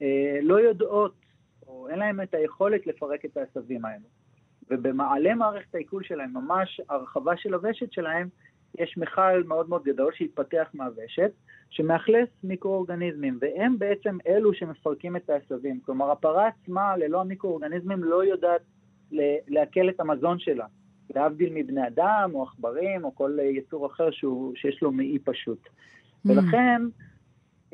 Speaker 7: אה, לא יודעות, או אין להם את היכולת לפרק את העשבים האלו. ובמעלה מערכת העיכול שלהם, ממש הרחבה של הוושת שלהם, יש מכל מאוד מאוד גדול שהתפתח מהוושת, שמאכלס מיקרואורגניזמים, והם בעצם אלו שמפרקים את העשבים. כלומר, הפרה עצמה, ללא המיקרואורגניזמים, לא יודעת לעכל את המזון שלה, להבדיל מבני אדם או עכברים או כל יצור אחר שהוא, שיש לו מעי פשוט. Mm. ולכן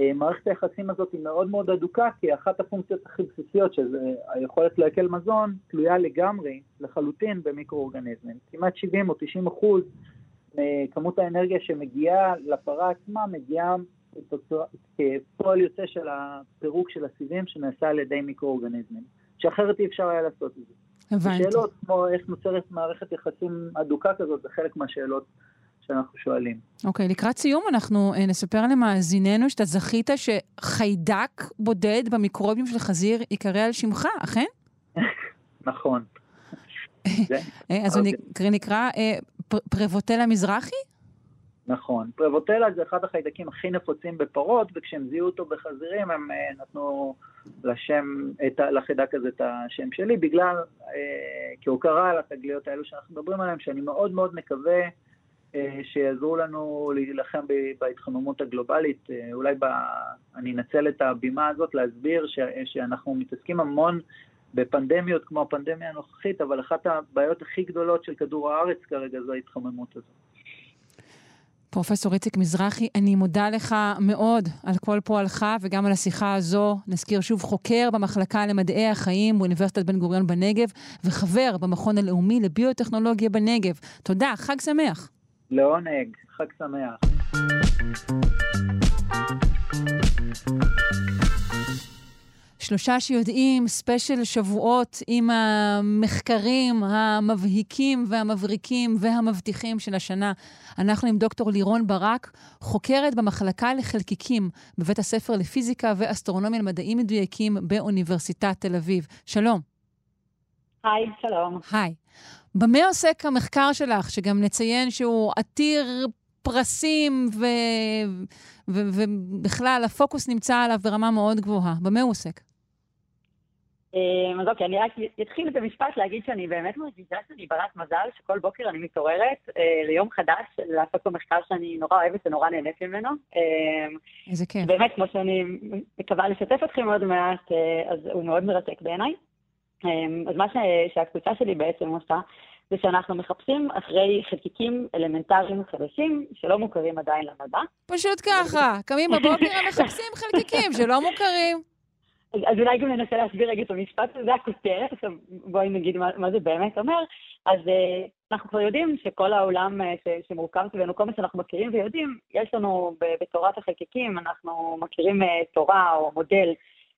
Speaker 7: אה, מערכת היחסים הזאת היא מאוד מאוד אדוקה, כי אחת הפונקציות הכי בסיסיות, שזה היכולת לעכל מזון, תלויה לגמרי, לחלוטין במיקרואורגניזמים. כמעט 70 או 90 אחוז מכמות האנרגיה שמגיעה לפרה עצמה, מגיעה כפועל יוצא של הפירוק של הסיבים שנעשה על ידי מיקרואורגניזמים, שאחרת אי אפשר היה לעשות את זה.
Speaker 4: הבנתי.
Speaker 7: שאלות כמו איך נוצרת מערכת יחסים אדוקה כזאת, זה חלק מהשאלות שאנחנו שואלים.
Speaker 4: אוקיי, okay, לקראת סיום אנחנו uh, נספר למאזיננו שאתה זכית שחיידק בודד במיקרובים של חזיר ייקרא על שמך, אכן?
Speaker 7: נכון.
Speaker 4: אה, אז הוא אוקיי. נקרא uh, פרבוטלה מזרחי?
Speaker 7: נכון. פרבוטלה זה אחד החיידקים הכי נפוצים בפרות, וכשהם זיהו אותו בחזירים הם נתנו לשם, את, לחיידק הזה את השם שלי, בגלל, כהוקרה על התגליות האלו שאנחנו מדברים עליהן, שאני מאוד מאוד מקווה uh, שיעזרו לנו להילחם בהתחממות הגלובלית. Uh, אולי ב, אני אנצל את הבימה הזאת להסביר ש, שאנחנו מתעסקים המון בפנדמיות כמו הפנדמיה הנוכחית, אבל אחת הבעיות הכי גדולות של כדור הארץ כרגע זו ההתחממות הזאת.
Speaker 4: פרופסור איציק מזרחי, אני מודה לך מאוד על כל פועלך וגם על השיחה הזו. נזכיר שוב חוקר במחלקה למדעי החיים באוניברסיטת בן גוריון בנגב וחבר במכון הלאומי לביוטכנולוגיה בנגב. תודה, חג שמח.
Speaker 7: לעונג, חג שמח.
Speaker 4: שלושה שיודעים, ספיישל שבועות עם המחקרים המבהיקים והמבריקים והמבטיחים של השנה. אנחנו עם דוקטור לירון ברק, חוקרת במחלקה לחלקיקים בבית הספר לפיזיקה ואסטרונומיה למדעים מדויקים באוניברסיטת תל אביב. שלום.
Speaker 8: היי, שלום.
Speaker 4: היי. במה עוסק המחקר שלך, שגם נציין שהוא עתיר פרסים ו... ו- ובכלל הפוקוס נמצא עליו ברמה מאוד גבוהה. במה הוא עוסק?
Speaker 8: אמ, אז אוקיי, אני רק אתחיל את המשפט להגיד שאני באמת מרגישה שאני ברת מזל, שכל בוקר אני מתעוררת אה, ליום חדש לעשות פה מחקר שאני נורא אוהבת ונורא נהנית ממנו. אמ,
Speaker 4: איזה כיף.
Speaker 8: באמת, כמו שאני מקווה לשתף אתכם עוד מעט, אה, אז הוא מאוד מרתק בעיניי. אמ, אז מה שהקבוצה שלי בעצם עושה, זה שאנחנו מחפשים אחרי חלקיקים אלמנטריים חדשים שלא מוכרים עדיין למדע.
Speaker 4: פשוט ככה, קמים בבוקר ומחפשים חלקיקים שלא מוכרים.
Speaker 8: אז אולי גם ננסה להסביר רגע את המשפט הזה, הכותרת, עכשיו בואי נגיד מה, מה זה באמת אומר. אז uh, אנחנו כבר יודעים שכל העולם uh, ש, שמורכב סביבנו, כל מה שאנחנו מכירים ויודעים, יש לנו בתורת החלקיקים, אנחנו מכירים uh, תורה או מודל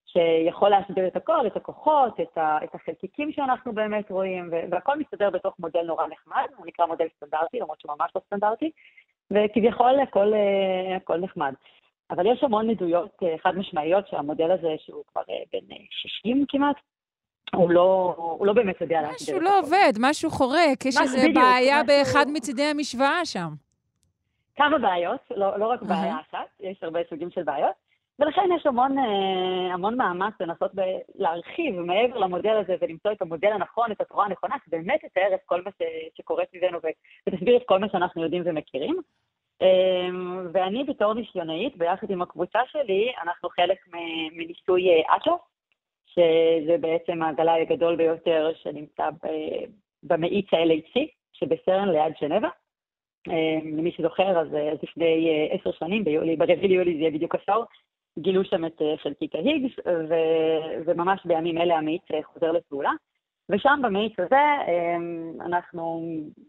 Speaker 8: שיכול להסביר את הכל, את הכוחות, את, ה, את החלקיקים שאנחנו באמת רואים, והכל מסתדר בתוך מודל נורא נחמד, הוא נקרא מודל סטנדרטי, למרות שהוא ממש לא סטנדרטי, וכביכול הכל, הכל נחמד. אבל יש המון עדויות אה, חד משמעיות שהמודל הזה, שהוא כבר אה, בן 60 אה, כמעט, הוא לא, הוא לא באמת יודע להסביר
Speaker 4: משהו לא. עובד, משהו חורק, יש איזו בעיה
Speaker 8: משהו-
Speaker 4: באחד מצידי המשוואה שם.
Speaker 8: כמה בעיות, לא, לא רק. בעיה אחת, יש הרבה סוגים של בעיות, ולכן יש המון, המון מאמץ לנסות ב- להרחיב מעבר למודל הזה ולמצוא את המודל הנכון, את התורה הנכונה, שבאמת תתאר את כל מה ש, שקורה סביבנו ותסביר את כל מה שאנחנו יודעים ומכירים. אה, ואני בתור ניסיונאית, ביחד עם הקבוצה שלי, אנחנו חלק מניסוי אה, אטלס, שזה בעצם הגלאי הגדול ביותר שנמצא במאיץ ה-LHC, שבסרן ליד ז'נבה. אה, למי שזוכר, אז אה, אז לפני אה, עשר שנים, ביולי, ברביעי ליולי זה יהיה בדיוק עשור, גילו שם את חלקיק ההיגס, ו- וממש בימים אלה המאיץ חוזר לפעולה. ושם במאיץ הזה, אה, אנחנו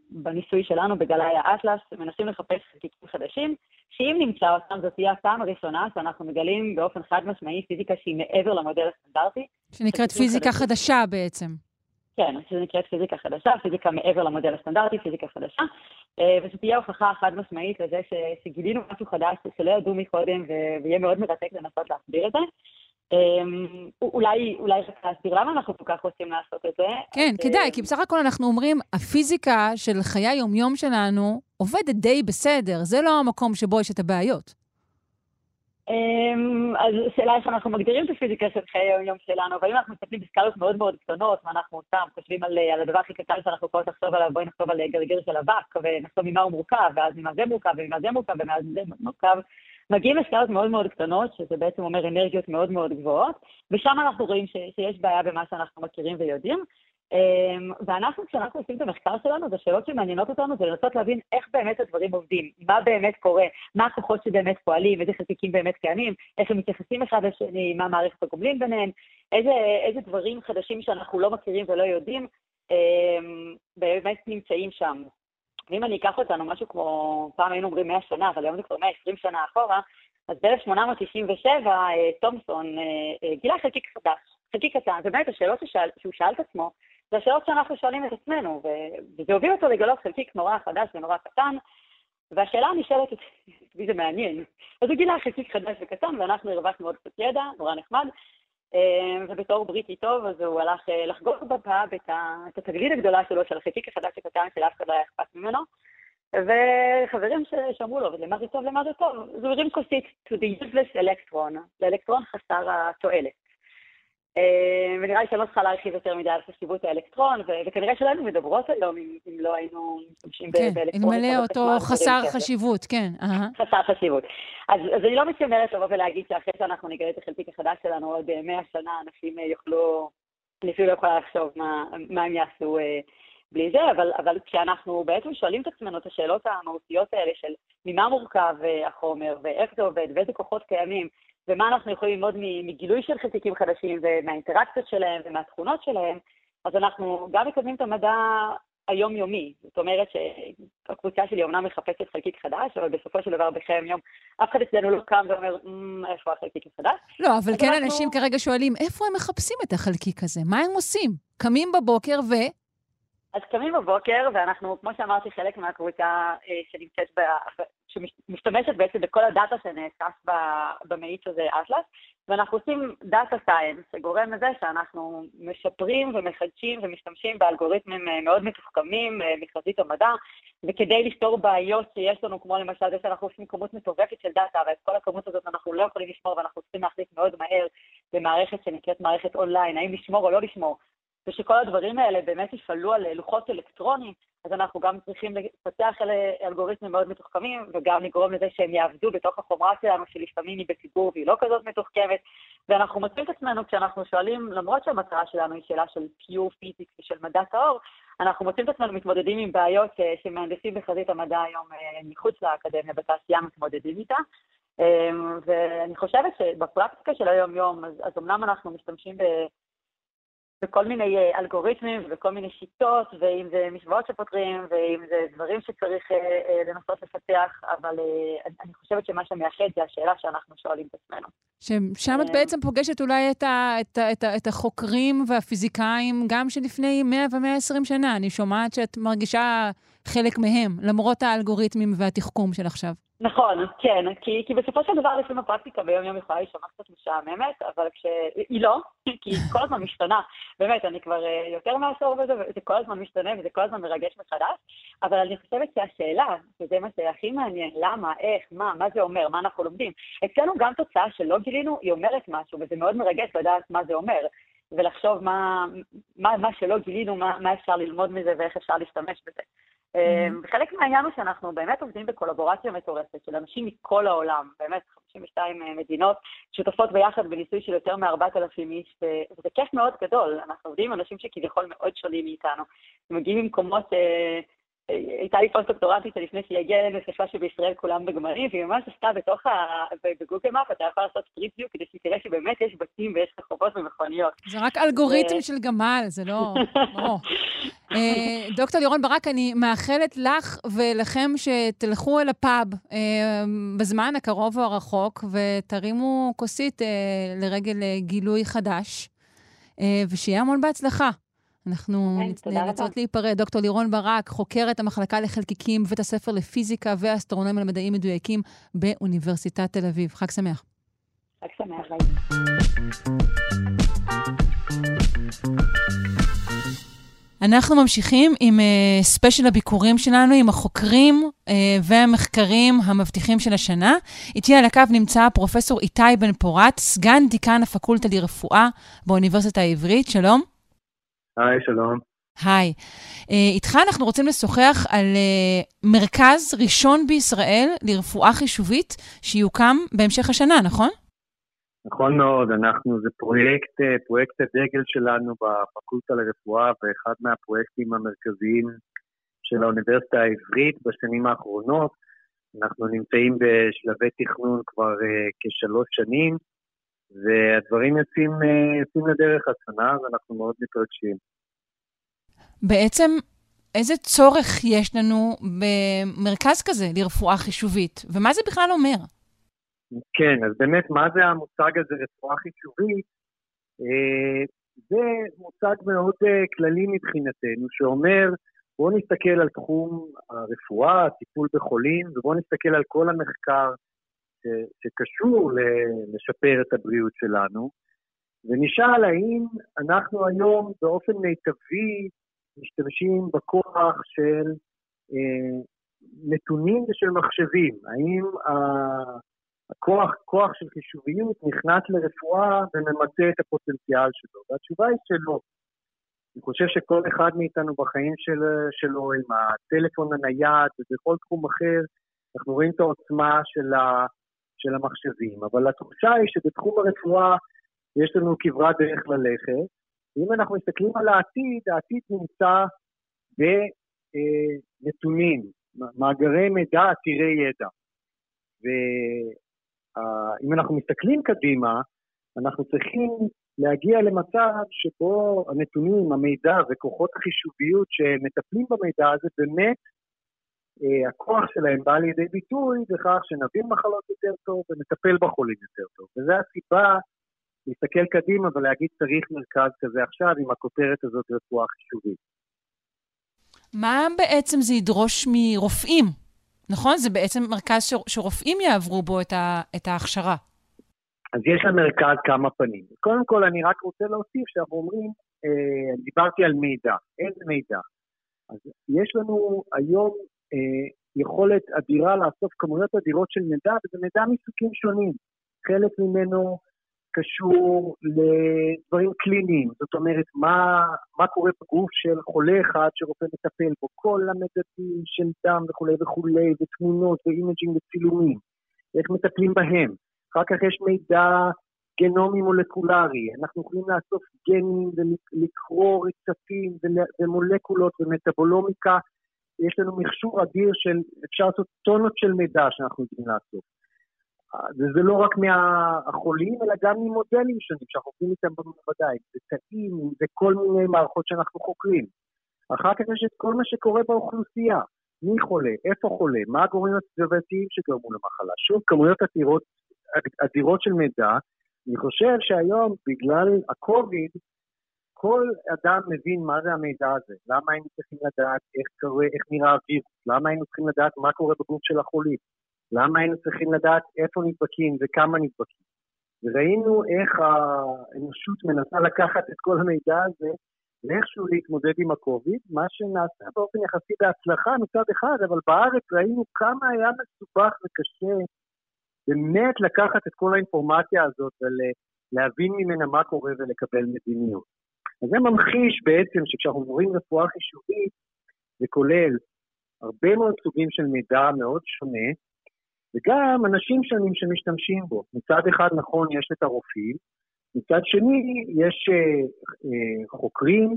Speaker 8: בניסוי שלנו בגלאי האטלס מנסים לחפש חלקיקים חדשים, שאם נמצא אותם, זאת תהיה הפעם הראשונה שאנחנו מגלים באופן חד משמעי פיזיקה שהיא מעבר למודל הסטנדרטי.
Speaker 4: שנקראת פיזיקה
Speaker 8: חדשים.
Speaker 4: חדשה בעצם.
Speaker 8: כן, שזה נקראת פיזיקה חדשה, פיזיקה מעבר למודל הסטנדרטי, פיזיקה חדשה, אה, וזו תהיה הוכחה חד משמעית לזה ש- שגילינו משהו חדש שלא ידעו מקודם, ויהיה מאוד מרתק לנסות להסביר את זה. אה, אולי, אולי רק להסביר למה אנחנו כל כך רוצים לעשות את זה.
Speaker 4: כן,
Speaker 8: אז,
Speaker 4: כדאי,
Speaker 8: אה,
Speaker 4: כי בסך הכל אנחנו אומרים, הפיזיקה של חיי היומיום שלנו עובדת די בסדר, זה לא המקום שבו יש את הבעיות.
Speaker 8: אמ, אז השאלה איך אנחנו מגדירים את הפיזיקה של חיי היום-יום שלנו, אבל אם אנחנו מסתכלים בסקלות מאוד מאוד קטנות, ואנחנו סתם חושבים על, על הדבר הכי קטן שאנחנו יכולות לחשוב עליו, בואי נחשוב על גרגיר של אבק, ונחשוב ממה הוא מורכב, ואז ממה זה מורכב, וממה זה מורכב, וממה זה מורכב. מגיעים לסקלות מאוד מאוד קטנות, שזה בעצם אומר אנרגיות מאוד מאוד גבוהות, ושם אנחנו רואים ש, שיש בעיה במה שאנחנו מכירים ויודעים. אמ, ואנחנו, כשאנחנו עושים את המחקר שלנו, זה שאלות שמעניינות אותנו, זה לנסות להבין איך באמת הדברים עובדים, מה באמת קורה, מה הכוחות שבאמת פועלים, איזה חלקיקים באמת קיימים, איך הם מתייחסים אחד לשני, מה מערכת הגומלין ביניהם, איזה, איזה דברים חדשים שאנחנו לא מכירים ולא יודעים, אמ, באמת נמצאים שם. ואם אני אקח אותנו משהו כמו, פעם היינו אומרים 100 שנה, אבל היום זה כבר 120 שנה אחורה, אז ב-1897 תומסון אה, אה, גילה חלקיק חדש, חלקיק קטן, ובאמת השאלות ששאל, שהוא שאל את עצמו, זה השאלות שאנחנו שואלים את עצמנו, וזה הוביל אותו לגלות חלקיק נורא חדש ונורא קטן, והשאלה הנשאלת, מי זה מעניין, אז הוא גילה חלקיק חדש וקטן, ואנחנו הרווחנו עוד קצת ידע, נורא נחמד, אה, ובתור בריטי טוב, אז הוא הלך אה, לחגוג בפאב את את התגלית הגדולה שלו, של החלקיק החדש הקטן, שלאף אחד לא היה אכפת ממנו, וחברים ש- שאמרו לו, למה זה טוב, למה זה טוב? אז הוא כוסית to the useless electron, לאלקטרון חסר התועלת. אה, ונראה לי שאני לא צריכה להרחיב יותר מדי על חשיבות האלקטרון, וכנראה שלא היינו מדברות היום אם, לא היינו משתמשים ב-
Speaker 4: כן,
Speaker 8: באלקטרון.
Speaker 4: אלמלא אותו חסר חשיבות, כן.
Speaker 8: חסר חשיבות. אז, אני לא מתיימרת לבוא ולהגיד שאחרי שאנחנו נגלה את החלקיק החדש שלנו עוד אה, 100 שנה, אנשים אה, יוכלו, אני אפילו לא יכולה לחשוב מה, הם יעשו אה, בלי זה, אבל, אבל כשאנחנו בעצם שואלים את עצמנו את השאלות המהותיות האלה של ממה מורכב אה, החומר, ואיך זה עובד, ואיזה כוחות קיימים, ומה אנחנו יכולים ללמוד מגילוי של חלקיקים חדשים, ומהאינטראקציות שלהם, ומהתכונות שלהם, אז אנחנו גם מקדמים את המדע היומיומי. זאת אומרת שהקבוצה שלי אומנם מחפשת חלקיק חדש, אבל בסופו של דבר בחיי היום אף אחד אצלנו לא קם ואומר, "מ, איפה החלקיק החדש?
Speaker 4: לא, אבל כן
Speaker 8: אנחנו-
Speaker 4: אנשים כרגע שואלים, איפה הם מחפשים את החלקיק הזה? מה הם עושים? קמים בבוקר ו...
Speaker 8: אז קמים בבוקר, ואנחנו, כמו שאמרתי, חלק מהקבוצה אה, שנמצאת, ב, שמשתמשת בעצם בכל הדאטה שנאסף במאיץ הזה, אטלס, ואנחנו עושים data science, שגורם לזה שאנחנו משפרים ומחדשים ומשתמשים באלגוריתמים אה, מאוד מתוחכמים אה, מחזית המדע, וכדי לפתור בעיות שיש לנו, כמו למשל זה שאנחנו עושים כמות מטורפת של דאטה, ואת כל הכמות הזאת אנחנו לא יכולים לשמור, ואנחנו צריכים להחליט מאוד מהר במערכת שנקראת מערכת אונליין, האם לשמור או לא לשמור. ושכל הדברים האלה באמת יפעלו על לוחות אלקטרונים, אז אנחנו גם צריכים לפתח אלה אלגוריתמים מאוד מתוחכמים, וגם לגרום לזה שהם יעבדו בתוך החומרה שלנו, שלפעמים היא בציבור והיא לא כזאת מתוחכמת. ואנחנו מוצאים את עצמנו כשאנחנו שואלים, למרות שהמטרה שלנו היא שאלה של פיור פיזיקס ושל מדע טהור, אנחנו מוצאים את עצמנו מתמודדים עם בעיות אה, שמהנדסים בחזית המדע היום אה, מחוץ לאקדמיה, בתעשייה מתמודדים איתה. אה, ואני חושבת שבפרקטיקה של היום-יום, אז, אז אמנם אנחנו משתמשים ב... בכל מיני אה, אלגוריתמים ובכל מיני שיטות, ואם זה משוואות שפותרים, ואם זה דברים שצריך אה, אה, לנסות לפתח, אבל אני- חושבת שמה שמייחד זה השאלה שאנחנו שואלים את עצמנו.
Speaker 4: ששם את. בעצם פוגשת אולי את, ה, את, ה, את, ה, את החוקרים והפיזיקאים, גם שלפני 100 ו-120 שנה. אני שומעת שאת מרגישה חלק מהם, למרות האלגוריתמים והתחכום של עכשיו.
Speaker 8: נכון, כן, כי, כי בסופו של דבר לפעמים הפרקטיקה ביום יום יכולה להישמע קצת משעממת, אבל כשהיא לא, כי היא כל הזמן משתנה. באמת, אני כבר אה, יותר מעשור בזה, וזה כל הזמן משתנה וזה כל הזמן מרגש מחדש, אבל אני חושבת שהשאלה, וזה מה שהכי מעניין, למה, איך, מה, מה זה אומר, מה אנחנו לומדים, אצלנו גם תוצאה שלא גילינו, היא אומרת משהו, וזה מאוד מרגש לדעת מה זה אומר. ולחשוב מה, מה, מה שלא גילינו, מה, מה אפשר ללמוד מזה ואיך אפשר להשתמש בזה. Mm-hmm. חלק מהעניין הוא שאנחנו באמת עובדים בקולבורציה מטורפת של אנשים מכל העולם, באמת 52 אה, מדינות שותפות ביחד בניסוי של יותר מ-4,000 איש, וזה כיף מאוד גדול. אנחנו עובדים עם אנשים שכביכול מאוד שונים מאיתנו. מגיעים ממקומות אה, הייתה לי פוסט-דוקטורנטית שלפני שהיא הגיעה אלינו, חשבה שבישראל כולם בגמלים, והיא ממש עשתה בתוך ה... ב Google Map, אתה יכול לעשות trip כדי שתראה שבאמת יש בתים ויש רחובות ומכוניות.
Speaker 4: זה רק אלגוריתם של גמל, זה לא... אה, דוקטור לירון ברק, אני מאחלת לך ולכם שתלכו אל הפאב אה, בזמן הקרוב או הרחוק ותרימו כוסית אה, לרגל גילוי חדש, ושיהיה המון בהצלחה. אנחנו כן, נאלצות להיפרד. דוקטור לירון ברק, חוקרת המחלקה לחלקיקים בבית הספר לפיזיקה ואסטרונומיה למדעים מדויקים באוניברסיטת תל אביב. חג שמח.
Speaker 8: חג שמח,
Speaker 4: אנחנו ממשיכים עם uh, ספיישל הביקורים שלנו, עם החוקרים uh, והמחקרים המבטיחים של השנה. איתי על הקו נמצא פרופסור איתי בן פורת, סגן דיקן הפקולטה לרפואה באוניברסיטה העברית. שלום.
Speaker 9: היי, שלום.
Speaker 4: היי. Uh, איתך אנחנו רוצים לשוחח על uh, מרכז ראשון בישראל לרפואה חישובית שיוקם בהמשך השנה, נכון?
Speaker 9: נכון מאוד, אנחנו, זה פרויקט, אה, פרויקט הדגל שלנו בפקולטה לרפואה ואחד מהפרויקטים המרכזיים של האוניברסיטה העברית בשנים האחרונות. אנחנו נמצאים בשלבי תכנון כבר uh, כשלוש שנים, והדברים יוצאים, יוצאים לדרך השנה, ואנחנו מאוד מתרגשים.
Speaker 4: בעצם, איזה צורך יש לנו במרכז כזה לרפואה חישובית, ומה זה בכלל אומר?
Speaker 9: כן, אז באמת, מה זה המושג הזה, רפואה חישובית? אה, זה מושג מאוד אה, כללי מבחינתנו, שאומר, בואו נסתכל על תחום הרפואה, הטיפול בחולים, ובואו נסתכל על כל המחקר שקשור לשפר את הבריאות שלנו, ונשאל האם אנחנו היום באופן מיטבי משתמשים בכוח של אה, נתונים ושל מחשבים. האם הכוח, כוח של חישוביות נכנס לרפואה וממצה את הפוטנציאל שלו? והתשובה היא שלא. אני חושב שכל אחד מאיתנו בחיים של, שלו, עם הטלפון הנייד ובכל תחום אחר, אנחנו רואים את העוצמה של, ה, של המחשבים. אבל התחושה היא שבתחום הרפואה יש לנו כברת דרך ללכת, ואם אנחנו מסתכלים על העתיד, העתיד נמצא בנתונים, מאגרי מידע עתירי ידע. ואם אנחנו מסתכלים קדימה, אנחנו צריכים להגיע למצב שבו הנתונים, המידע וכוחות החישוביות שמטפלים במידע הזה, באמת הכוח שלהם בא לידי ביטוי בכך שנבין מחלות יותר טוב ונטפל בחולים יותר טוב. וזו הסיבה להסתכל קדימה ולהגיד צריך מרכז כזה עכשיו עם הכותרת הזאת רפואה חישובית.
Speaker 4: מה בעצם זה ידרוש מרופאים? נכון? זה בעצם מרכז ש... שרופאים יעברו בו את, ה... את ההכשרה.
Speaker 9: אז יש למרכז כמה פנים. קודם כל, אני רק רוצה להוסיף שאנחנו אומרים, אה, דיברתי על מידע. איזה מידע? אז יש לנו היום אה, יכולת אדירה לאסוף כמויות אדירות של מידע, וזה מידע מסוגים שונים. חלק ממנו קשור לדברים קליניים, זאת אומרת, מה, מה קורה בגוף של חולה אחד שרופא מטפל בו, כל המדדים של דם וכולי וכולי, ותמונות ו imaging וצילומים, איך מטפלים בהם. אחר כך יש מידע גנומי מולקולרי, אנחנו יכולים לאסוף גנים ולקרוא רצפים ומולקולות ומטבולומיקה, יש לנו מכשור אדיר של, אפשר לעשות טונות של מידע שאנחנו יודעים לעשות. וזה לא רק מהחולים, אלא גם ממודלים שונים שאנחנו עובדים איתם במעבדה, אם זה תאים, אם זה כל מיני מערכות שאנחנו חוקרים. אחר כך יש את כל מה שקורה באוכלוסייה. מי חולה, איפה חולה, מה הגורמים הסביבתיים שגרמו למחלה. שוב, כמויות אדירות, אדירות של מידע. אני חושב שהיום, בגלל הקוביד, כל אדם מבין מה זה המידע הזה, למה היינו צריכים לדעת איך קורה, איך נראה הווירוס, למה היינו צריכים לדעת מה קורה בגוף של החולים. למה היינו צריכים לדעת איפה נדבקים וכמה נדבקים? וראינו איך האנושות מנסה לקחת את כל המידע הזה ואיכשהו להתמודד עם הקוביד, מה שנעשה באופן יחסי בהצלחה מצד אחד, אבל בארץ ראינו כמה היה מסובך וקשה באמת לקחת את כל האינפורמציה הזאת ולהבין ממנה מה קורה ולקבל מדיניות. אז זה ממחיש בעצם שכשאנחנו מדברים רפואה חישובית, זה כולל הרבה מאוד סוגים של מידע מאוד שונה, וגם אנשים שונים שמשתמשים בו. מצד אחד, נכון, יש את הרופאים, מצד שני, יש אה, אה, חוקרים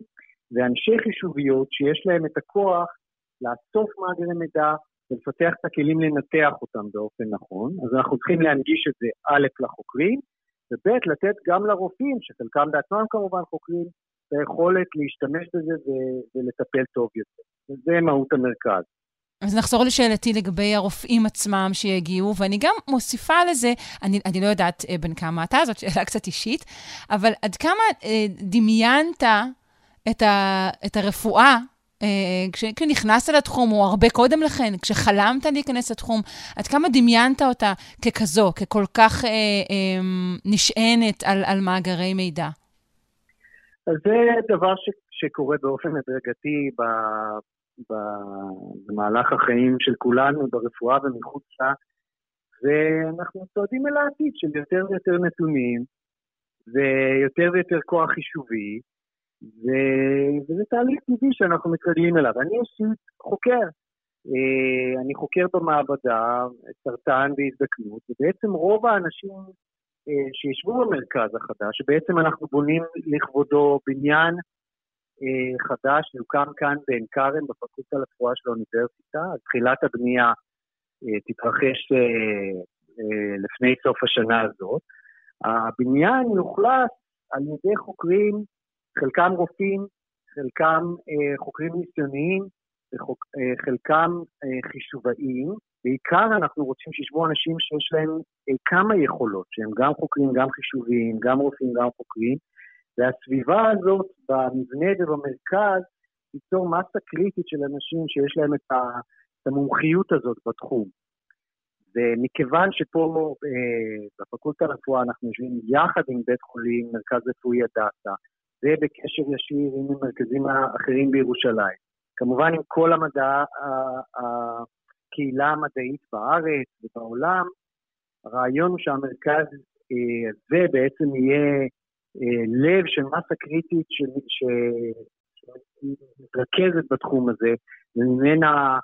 Speaker 9: ואנשי חישוביות שיש להם את הכוח לאסוף מאגרי מידע ולפתח את הכלים לנתח אותם באופן נכון. אז אנחנו צריכים להנגיש את זה א' לחוקרים, וב' לתת גם לרופאים, שחלקם בעצמם כמובן חוקרים, היכולת להשתמש בזה ולטפל טוב יותר. וזה מהות המרכז.
Speaker 4: אז נחזור לשאלתי לגבי הרופאים עצמם שיגיעו, ואני גם מוסיפה לזה, אני, אני לא יודעת אה, בין כמה אתה, זאת שאלה קצת אישית, אבל עד כמה אה, דמיינת את, ה, את הרפואה אה, כש, כשנכנסת לתחום, או הרבה קודם לכן, כשחלמת להיכנס לתחום, עד כמה דמיינת אותה ככזו, ככל כך אה, אה, נשענת על, על מאגרי מידע?
Speaker 9: אז זה דבר ש, שקורה באופן הדרגתי במהלך החיים של כולנו ברפואה ומחוץ לה, ואנחנו צועדים אל העתיד של יותר ויותר נתונים ויותר ויותר כוח חישובי, ו... וזה תהליך טבעי שאנחנו מתרגלים אליו. אני אישית חוקר. אה, אני חוקר במעבדה סרטן והזדקנות, ובעצם רוב האנשים שישבו במרכז החדש, שבעצם אנחנו בונים לכבודו בניין אה, חדש יוקם כאן בעין כרם, בפקולטה לרפואה של האוניברסיטה. תחילת הבנייה אה, תתרחש אה, לפני סוף השנה הזאת. הבניין יוחלט על ידי חוקרים, חלקם רופאים, חלקם חוקרים ניסיוניים, חלקם חישובאים. בעיקר אנחנו רוצים שישבו אנשים שיש להם כמה יכולות, שהם גם חוקרים, גם חישוביים, גם רופאים, גם חוקרים, והסביבה הזאת במבנה ובמרכז תיצור מסה קריטית של אנשים שיש להם את, המומחיות הזאת בתחום. ומכיוון שפה אה, בפקולטה לרפואה אנחנו יושבים יחד עם בית חולים, מרכז רפואי הדסה, ובקשר ישיר עם המרכזים האחרים בירושלים. כמובן עם כל המדע, הקהילה המדעית בארץ ובעולם, הרעיון הוא שהמרכז אה, הזה בעצם יהיה אה, לב של מסה קריטית שמתרכזת בתחום הזה, וממנה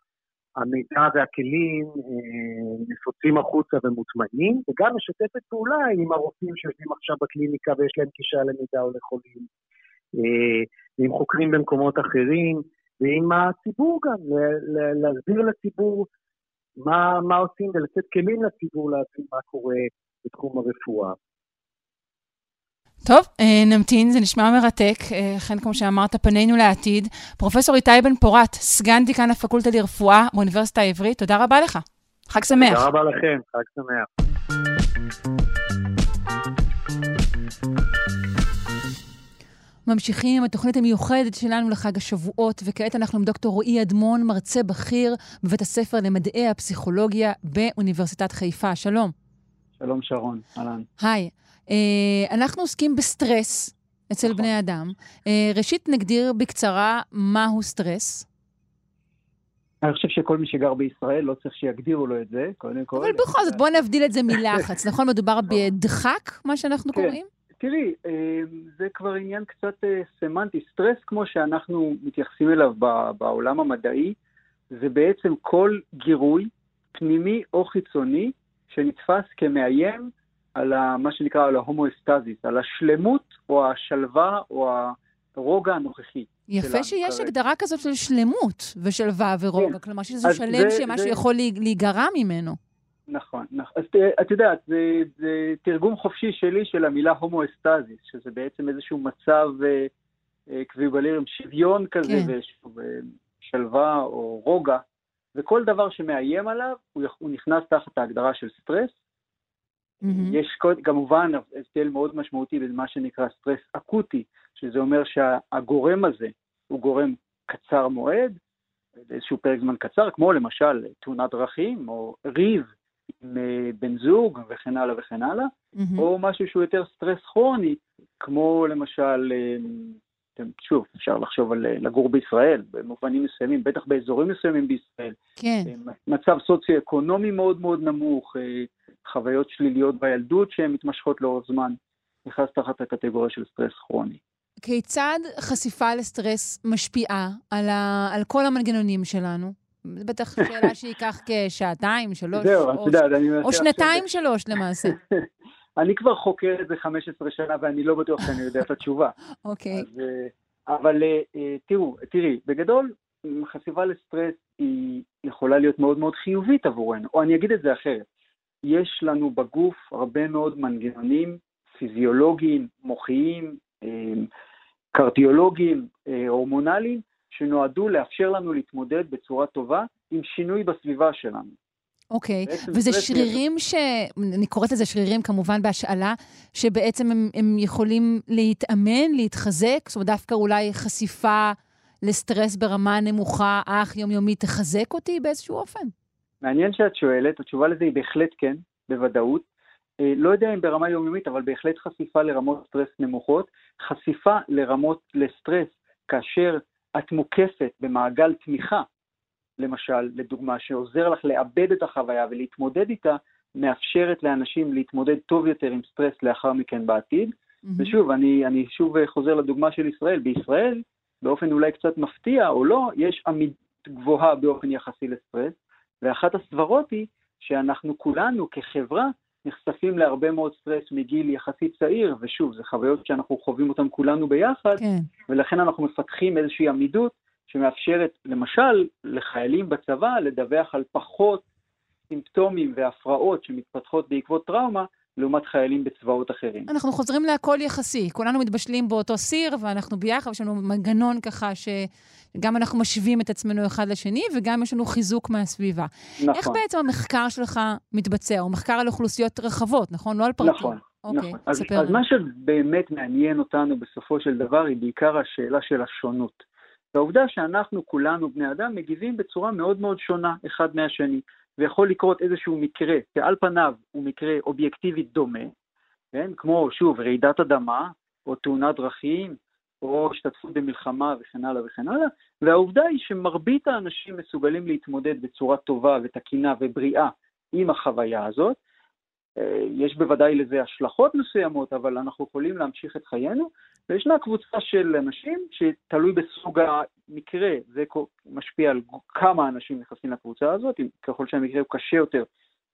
Speaker 9: המידע והכלים אה, נפוצים החוצה ומוטמעים, וגם משתפת פעולה עם הרופאים שיושבים עכשיו בקליניקה ויש להם גישה למידע או לחולים, ועם חוקרים במקומות אחרים, ועם הציבור גם, להסביר לציבור מה, מה עושים ולתת כלים לציבור להבין מה קורה בתחום הרפואה.
Speaker 4: טוב, אה, נמתין, זה נשמע מרתק. אכן, אה, כמו שאמרת, פנינו לעתיד. פרופ' איתי בן פורת, סגן דיקן הפקולטה לרפואה באוניברסיטה העברית, תודה רבה לך. חג שמח.
Speaker 9: תודה רבה לכם, חג שמח.
Speaker 4: ממשיכים עם התוכנית המיוחדת שלנו לחג השבועות, וכעת אנחנו עם דוקטור רועי אדמון, מרצה בכיר בבית הספר למדעי הפסיכולוגיה באוניברסיטת חיפה. שלום.
Speaker 7: שלום שרון, אהלן.
Speaker 4: היי. אה, אנחנו עוסקים בסטרס אצל נכון. בני אדם. אה, ראשית, נגדיר בקצרה מהו סטרס.
Speaker 7: אני חושב שכל מי שגר בישראל לא צריך שיגדירו לו את זה, קודם כל.
Speaker 4: אבל בכל זאת, בואו נבדיל את זה מלחץ, נכון? מדובר נכון. בדחק, מה שאנחנו כן. קוראים?
Speaker 7: תראי, אה, זה כבר עניין קצת סמנטי. סטרס, כמו שאנחנו מתייחסים אליו בעולם המדעי, זה בעצם כל גירוי, פנימי או חיצוני, שנתפס כמאיים על ה, מה שנקרא, על ההומאוסטזיס, על השלמות או השלווה או הרוגע הנוכחי.
Speaker 4: יפה שיש כרגע. הגדרה כזאת של שלמות ושלווה ורוגע, כן. כלומר שזה שלם שמשהו זה... יכול להיגרע ממנו.
Speaker 7: נכון, נכון. אז את יודעת, זה, זה תרגום חופשי שלי של המילה הומאוסטזיס, שזה בעצם איזשהו מצב אה, אה, אקוויליבריום, שוויון כזה, כן. ושלווה או רוגע, וכל דבר שמאיים עליו, הוא, הוא נכנס תחת ההגדרה של סטרס, Mm-hmm. יש כמובן הבדל מאוד משמעותי במה שנקרא סטרס אקוטי, שזה אומר שהגורם הזה הוא גורם קצר מועד, איזשהו פרק זמן קצר, כמו למשל תאונת דרכים או ריב עם אה, בן זוג וכן הלאה וכן הלאה,
Speaker 4: מהמם.
Speaker 7: או משהו שהוא יותר סטרס כרוני, כמו למשל, אה, שוב, אפשר לחשוב על אה, לגור בישראל, במובנים מסוימים, בטח באזורים מסוימים בישראל,
Speaker 4: כן.
Speaker 7: מצב סוציו-אקונומי מאוד מאוד נמוך, חוויות שליליות בילדות שהן מתמשכות לאורך זמן, נכנס תחת הקטגוריה של סטרס כרוני.
Speaker 4: כיצד חשיפה לסטרס משפיעה על, ה... על כל המנגנונים שלנו? זו בטח שאלה שייקח כשעתיים, שלוש,
Speaker 7: זהו,
Speaker 4: או,
Speaker 7: יודעת,
Speaker 4: או
Speaker 7: עכשיו-
Speaker 4: שנתיים, שלוש למעשה.
Speaker 7: אני כבר חוקר את זה 15 שנה ואני לא בטוח שאני יודע את התשובה.
Speaker 4: אוקיי.
Speaker 7: אז, אה, אבל אה, אה, תראו, תראי, בגדול, חשיפה לסטרס היא יכולה להיות מאוד מאוד חיובית עבורנו, או אני אגיד את זה אחרת. יש לנו בגוף הרבה מאוד מנגנונים פיזיולוגיים, מוחיים, קרדיולוגיים, הורמונליים, שנועדו לאפשר לנו להתמודד בצורה טובה עם שינוי בסביבה שלנו.
Speaker 4: אוקיי,
Speaker 7: בעצם
Speaker 4: וזה שרירים ש... אני קוראת לזה שרירים כמובן בהשאלה, שבעצם הם, הם יכולים להתאמן, להתחזק, זאת אומרת דווקא אולי חשיפה לסטרס ברמה נמוכה, אך יומיומית, תחזק אותי באיזשהו אופן.
Speaker 7: מעניין שאת שואלת, התשובה לזה היא בהחלט כן, בוודאות. אה, לא יודע אם ברמה יומיומית, אבל בהחלט חשיפה לרמות סטרס נמוכות. חשיפה לרמות לסטרס כאשר את מוקפת במעגל תמיכה, למשל, לדוגמה, שעוזר לך לאבד את החוויה ולהתמודד איתה, מאפשרת לאנשים להתמודד טוב יותר עם סטרס לאחר מכן בעתיד. ושוב, אני, אני שוב חוזר לדוגמה של ישראל. בישראל, באופן אולי קצת מפתיע או לא, יש עמידות גבוהה באופן יחסי לסטרס, ואחת הסברות היא שאנחנו כולנו כחברה נחשפים להרבה מאוד סטרס מגיל יחסית צעיר, ושוב, זה חוויות שאנחנו חווים אותן כולנו ביחד,
Speaker 4: כן.
Speaker 7: ולכן אנחנו מפתחים איזושהי עמידות שמאפשרת, למשל, לחיילים בצבא לדווח על פחות סימפטומים והפרעות שמתפתחות בעקבות טראומה, לעומת חיילים בצבאות אחרים.
Speaker 4: אנחנו חוזרים להכל יחסי. כולנו מתבשלים באותו סיר, ואנחנו ביחד, יש לנו מנגנון ככה שגם אנחנו משווים את עצמנו אחד לשני, וגם יש לנו חיזוק מהסביבה.
Speaker 7: נכון.
Speaker 4: איך בעצם המחקר שלך מתבצע? הוא מחקר על אוכלוסיות רחבות, נכון? לא על פרטים.
Speaker 7: נכון,
Speaker 4: אוקיי,
Speaker 7: נכון. אז, אז. מה שבאמת מעניין אותנו בסופו של דבר היא בעיקר השאלה של השונות. והעובדה שאנחנו כולנו בני אדם מגיבים בצורה מאוד מאוד שונה אחד מהשני, ויכול לקרות איזשהו מקרה שעל פניו הוא מקרה אובייקטיבית דומה, כן? כמו שוב רעידת אדמה, או תאונת דרכים, או השתתפות במלחמה וכן הלאה וכן הלאה, והעובדה היא שמרבית האנשים מסוגלים להתמודד בצורה טובה ותקינה ובריאה עם החוויה הזאת, אה, יש בוודאי לזה השלכות מסוימות, אבל אנחנו יכולים להמשיך את חיינו, וישנה קבוצה של אנשים שתלוי בסוג המקרה, זה משפיע על כמה אנשים נכנסים לקבוצה הזאת, אם ככל שהמקרה הוא קשה יותר,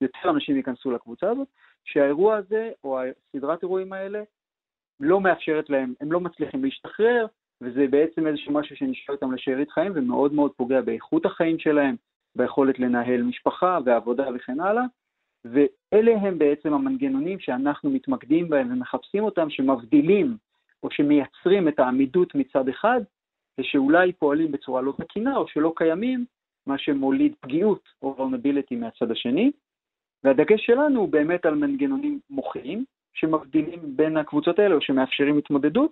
Speaker 7: יותר אנשים ייכנסו לקבוצה הזאת, שהאירוע הזה, או סדרת אירועים האלה, לא מאפשרת להם, הם לא מצליחים להשתחרר, וזה בעצם איזשהו משהו שנשאר איתם לשארית חיים, ומאוד מאוד פוגע באיכות החיים שלהם, ביכולת לנהל משפחה ועבודה וכן הלאה. ואלה הם בעצם המנגנונים שאנחנו מתמקדים בהם ומחפשים אותם, שמבדילים או שמייצרים את העמידות מצד אחד, ושאולי פועלים בצורה לא תקינה או שלא קיימים, מה שמוליד פגיעות או vulnerability מהצד השני. והדגש שלנו הוא באמת על מנגנונים מוחיים, שמבדילים בין הקבוצות האלה או שמאפשרים התמודדות,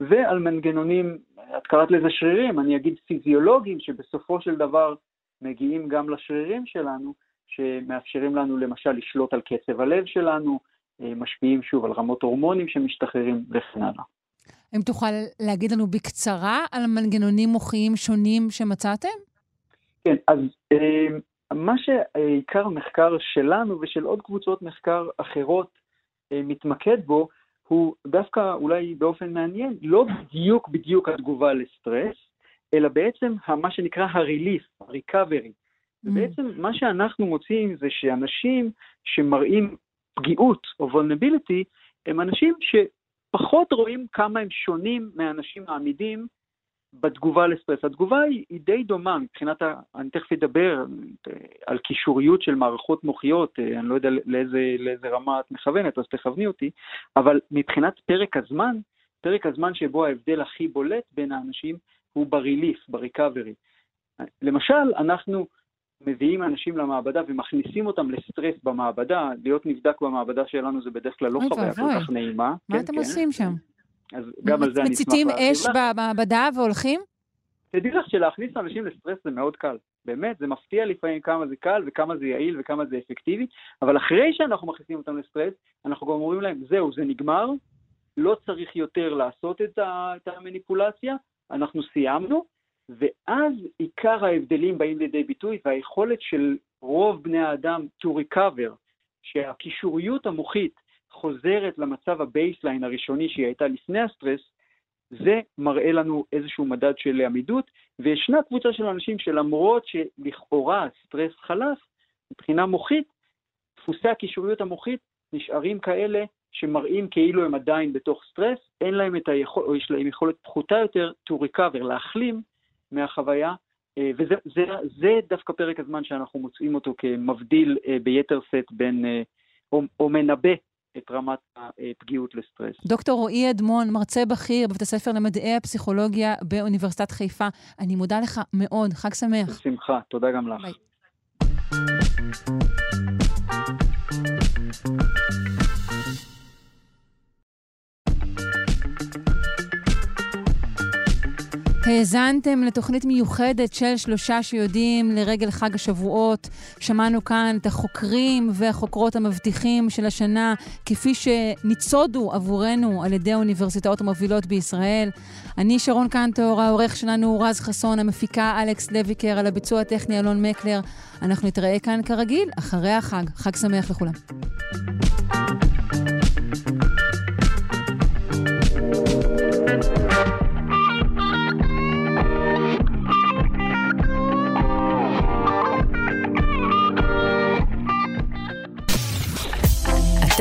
Speaker 7: ועל מנגנונים, את קראת לזה שרירים, אני אגיד פיזיולוגיים, שבסופו של דבר מגיעים גם לשרירים שלנו, שמאפשרים לנו למשל לשלוט על קצב הלב שלנו, משפיעים שוב על רמות הורמונים שמשתחררים וכן הלאה.
Speaker 4: אם תוכל להגיד לנו בקצרה על מנגנונים מוחיים שונים שמצאתם?
Speaker 7: כן, אז מה שעיקר המחקר שלנו ושל עוד קבוצות מחקר אחרות מתמקד בו, הוא דווקא אולי באופן מעניין, לא בדיוק בדיוק התגובה לסטרס, אלא בעצם מה שנקרא הריליף, הריקאברי. ובעצם מה שאנחנו מוצאים זה שאנשים שמראים פגיעות או vulnerability, הם אנשים שפחות רואים כמה הם שונים מהאנשים העמידים בתגובה לסטרס. התגובה היא, היא די דומה מבחינת, ה, אני תכף אדבר על קישוריות של מערכות מוחיות, אני לא יודע לאיזה, לאיזה רמה את מכוונת, אז תכווני אותי, אבל מבחינת פרק הזמן, פרק הזמן שבו ההבדל הכי בולט בין האנשים הוא בריליף, בריקאברי. למשל, אנחנו מביאים אנשים למעבדה ומכניסים אותם לסטרס במעבדה, להיות נבדק במעבדה שלנו זה בדרך כלל לא חוויה כל כך נעימה.
Speaker 4: מה אתם עושים שם?
Speaker 7: אז גם על זה אני אשמח
Speaker 4: מציתים אש במעבדה והולכים?
Speaker 7: תדעי לך שלהכניס אנשים לסטרס זה מאוד קל. באמת, זה מפתיע לפעמים כמה זה קל וכמה זה יעיל וכמה זה אפקטיבי, אבל אחרי שאנחנו מכניסים אותם לסטרס, אנחנו גם אומרים להם, זהו, זה נגמר, לא צריך יותר לעשות את המניפולציה, אנחנו סיימנו, ואז עיקר ההבדלים באים לידי ביטוי, והיכולת של רוב בני האדם to recover, שהקישוריות המוחית חוזרת למצב ה baseline הראשוני שהיא הייתה לפני הסטרס, זה מראה לנו איזשהו מדד של עמידות, וישנה קבוצה של אנשים שלמרות שלכאורה הסטרס חלף, מבחינה מוחית, דפוסי הקישוריות המוחית נשארים כאלה שמראים כאילו הם עדיין בתוך סטרס, אין להם את היכולת, או יש להם יכולת פחותה יותר to recover, להחלים מהחוויה, אה, וזה זה, זה דווקא פרק הזמן שאנחנו מוצאים אותו כמבדיל אה, ביתר שאת בין, אה, או, או מנבא את רמת הפגיעות לסטרס.
Speaker 4: דוקטור רועי אדמון, מרצה בכיר בבית הספר למדעי הפסיכולוגיה באוניברסיטת חיפה, אני מודה לך מאוד, חג שמח.
Speaker 7: בשמחה, תודה גם לך. ביי.
Speaker 4: האזנתם לתוכנית מיוחדת של שלושה שיודעים לרגל חג השבועות. שמענו כאן את החוקרים והחוקרות המבטיחים של השנה, כפי שניצודו עבורנו על ידי האוניברסיטאות המובילות בישראל. אני שרון קנטור, העורך שלנו הוא רז חסון, המפיקה אלכס לויקר, על הביצוע הטכני אלון מקלר. אנחנו נתראה כאן כרגיל, אחרי החג. חג שמח לכולם.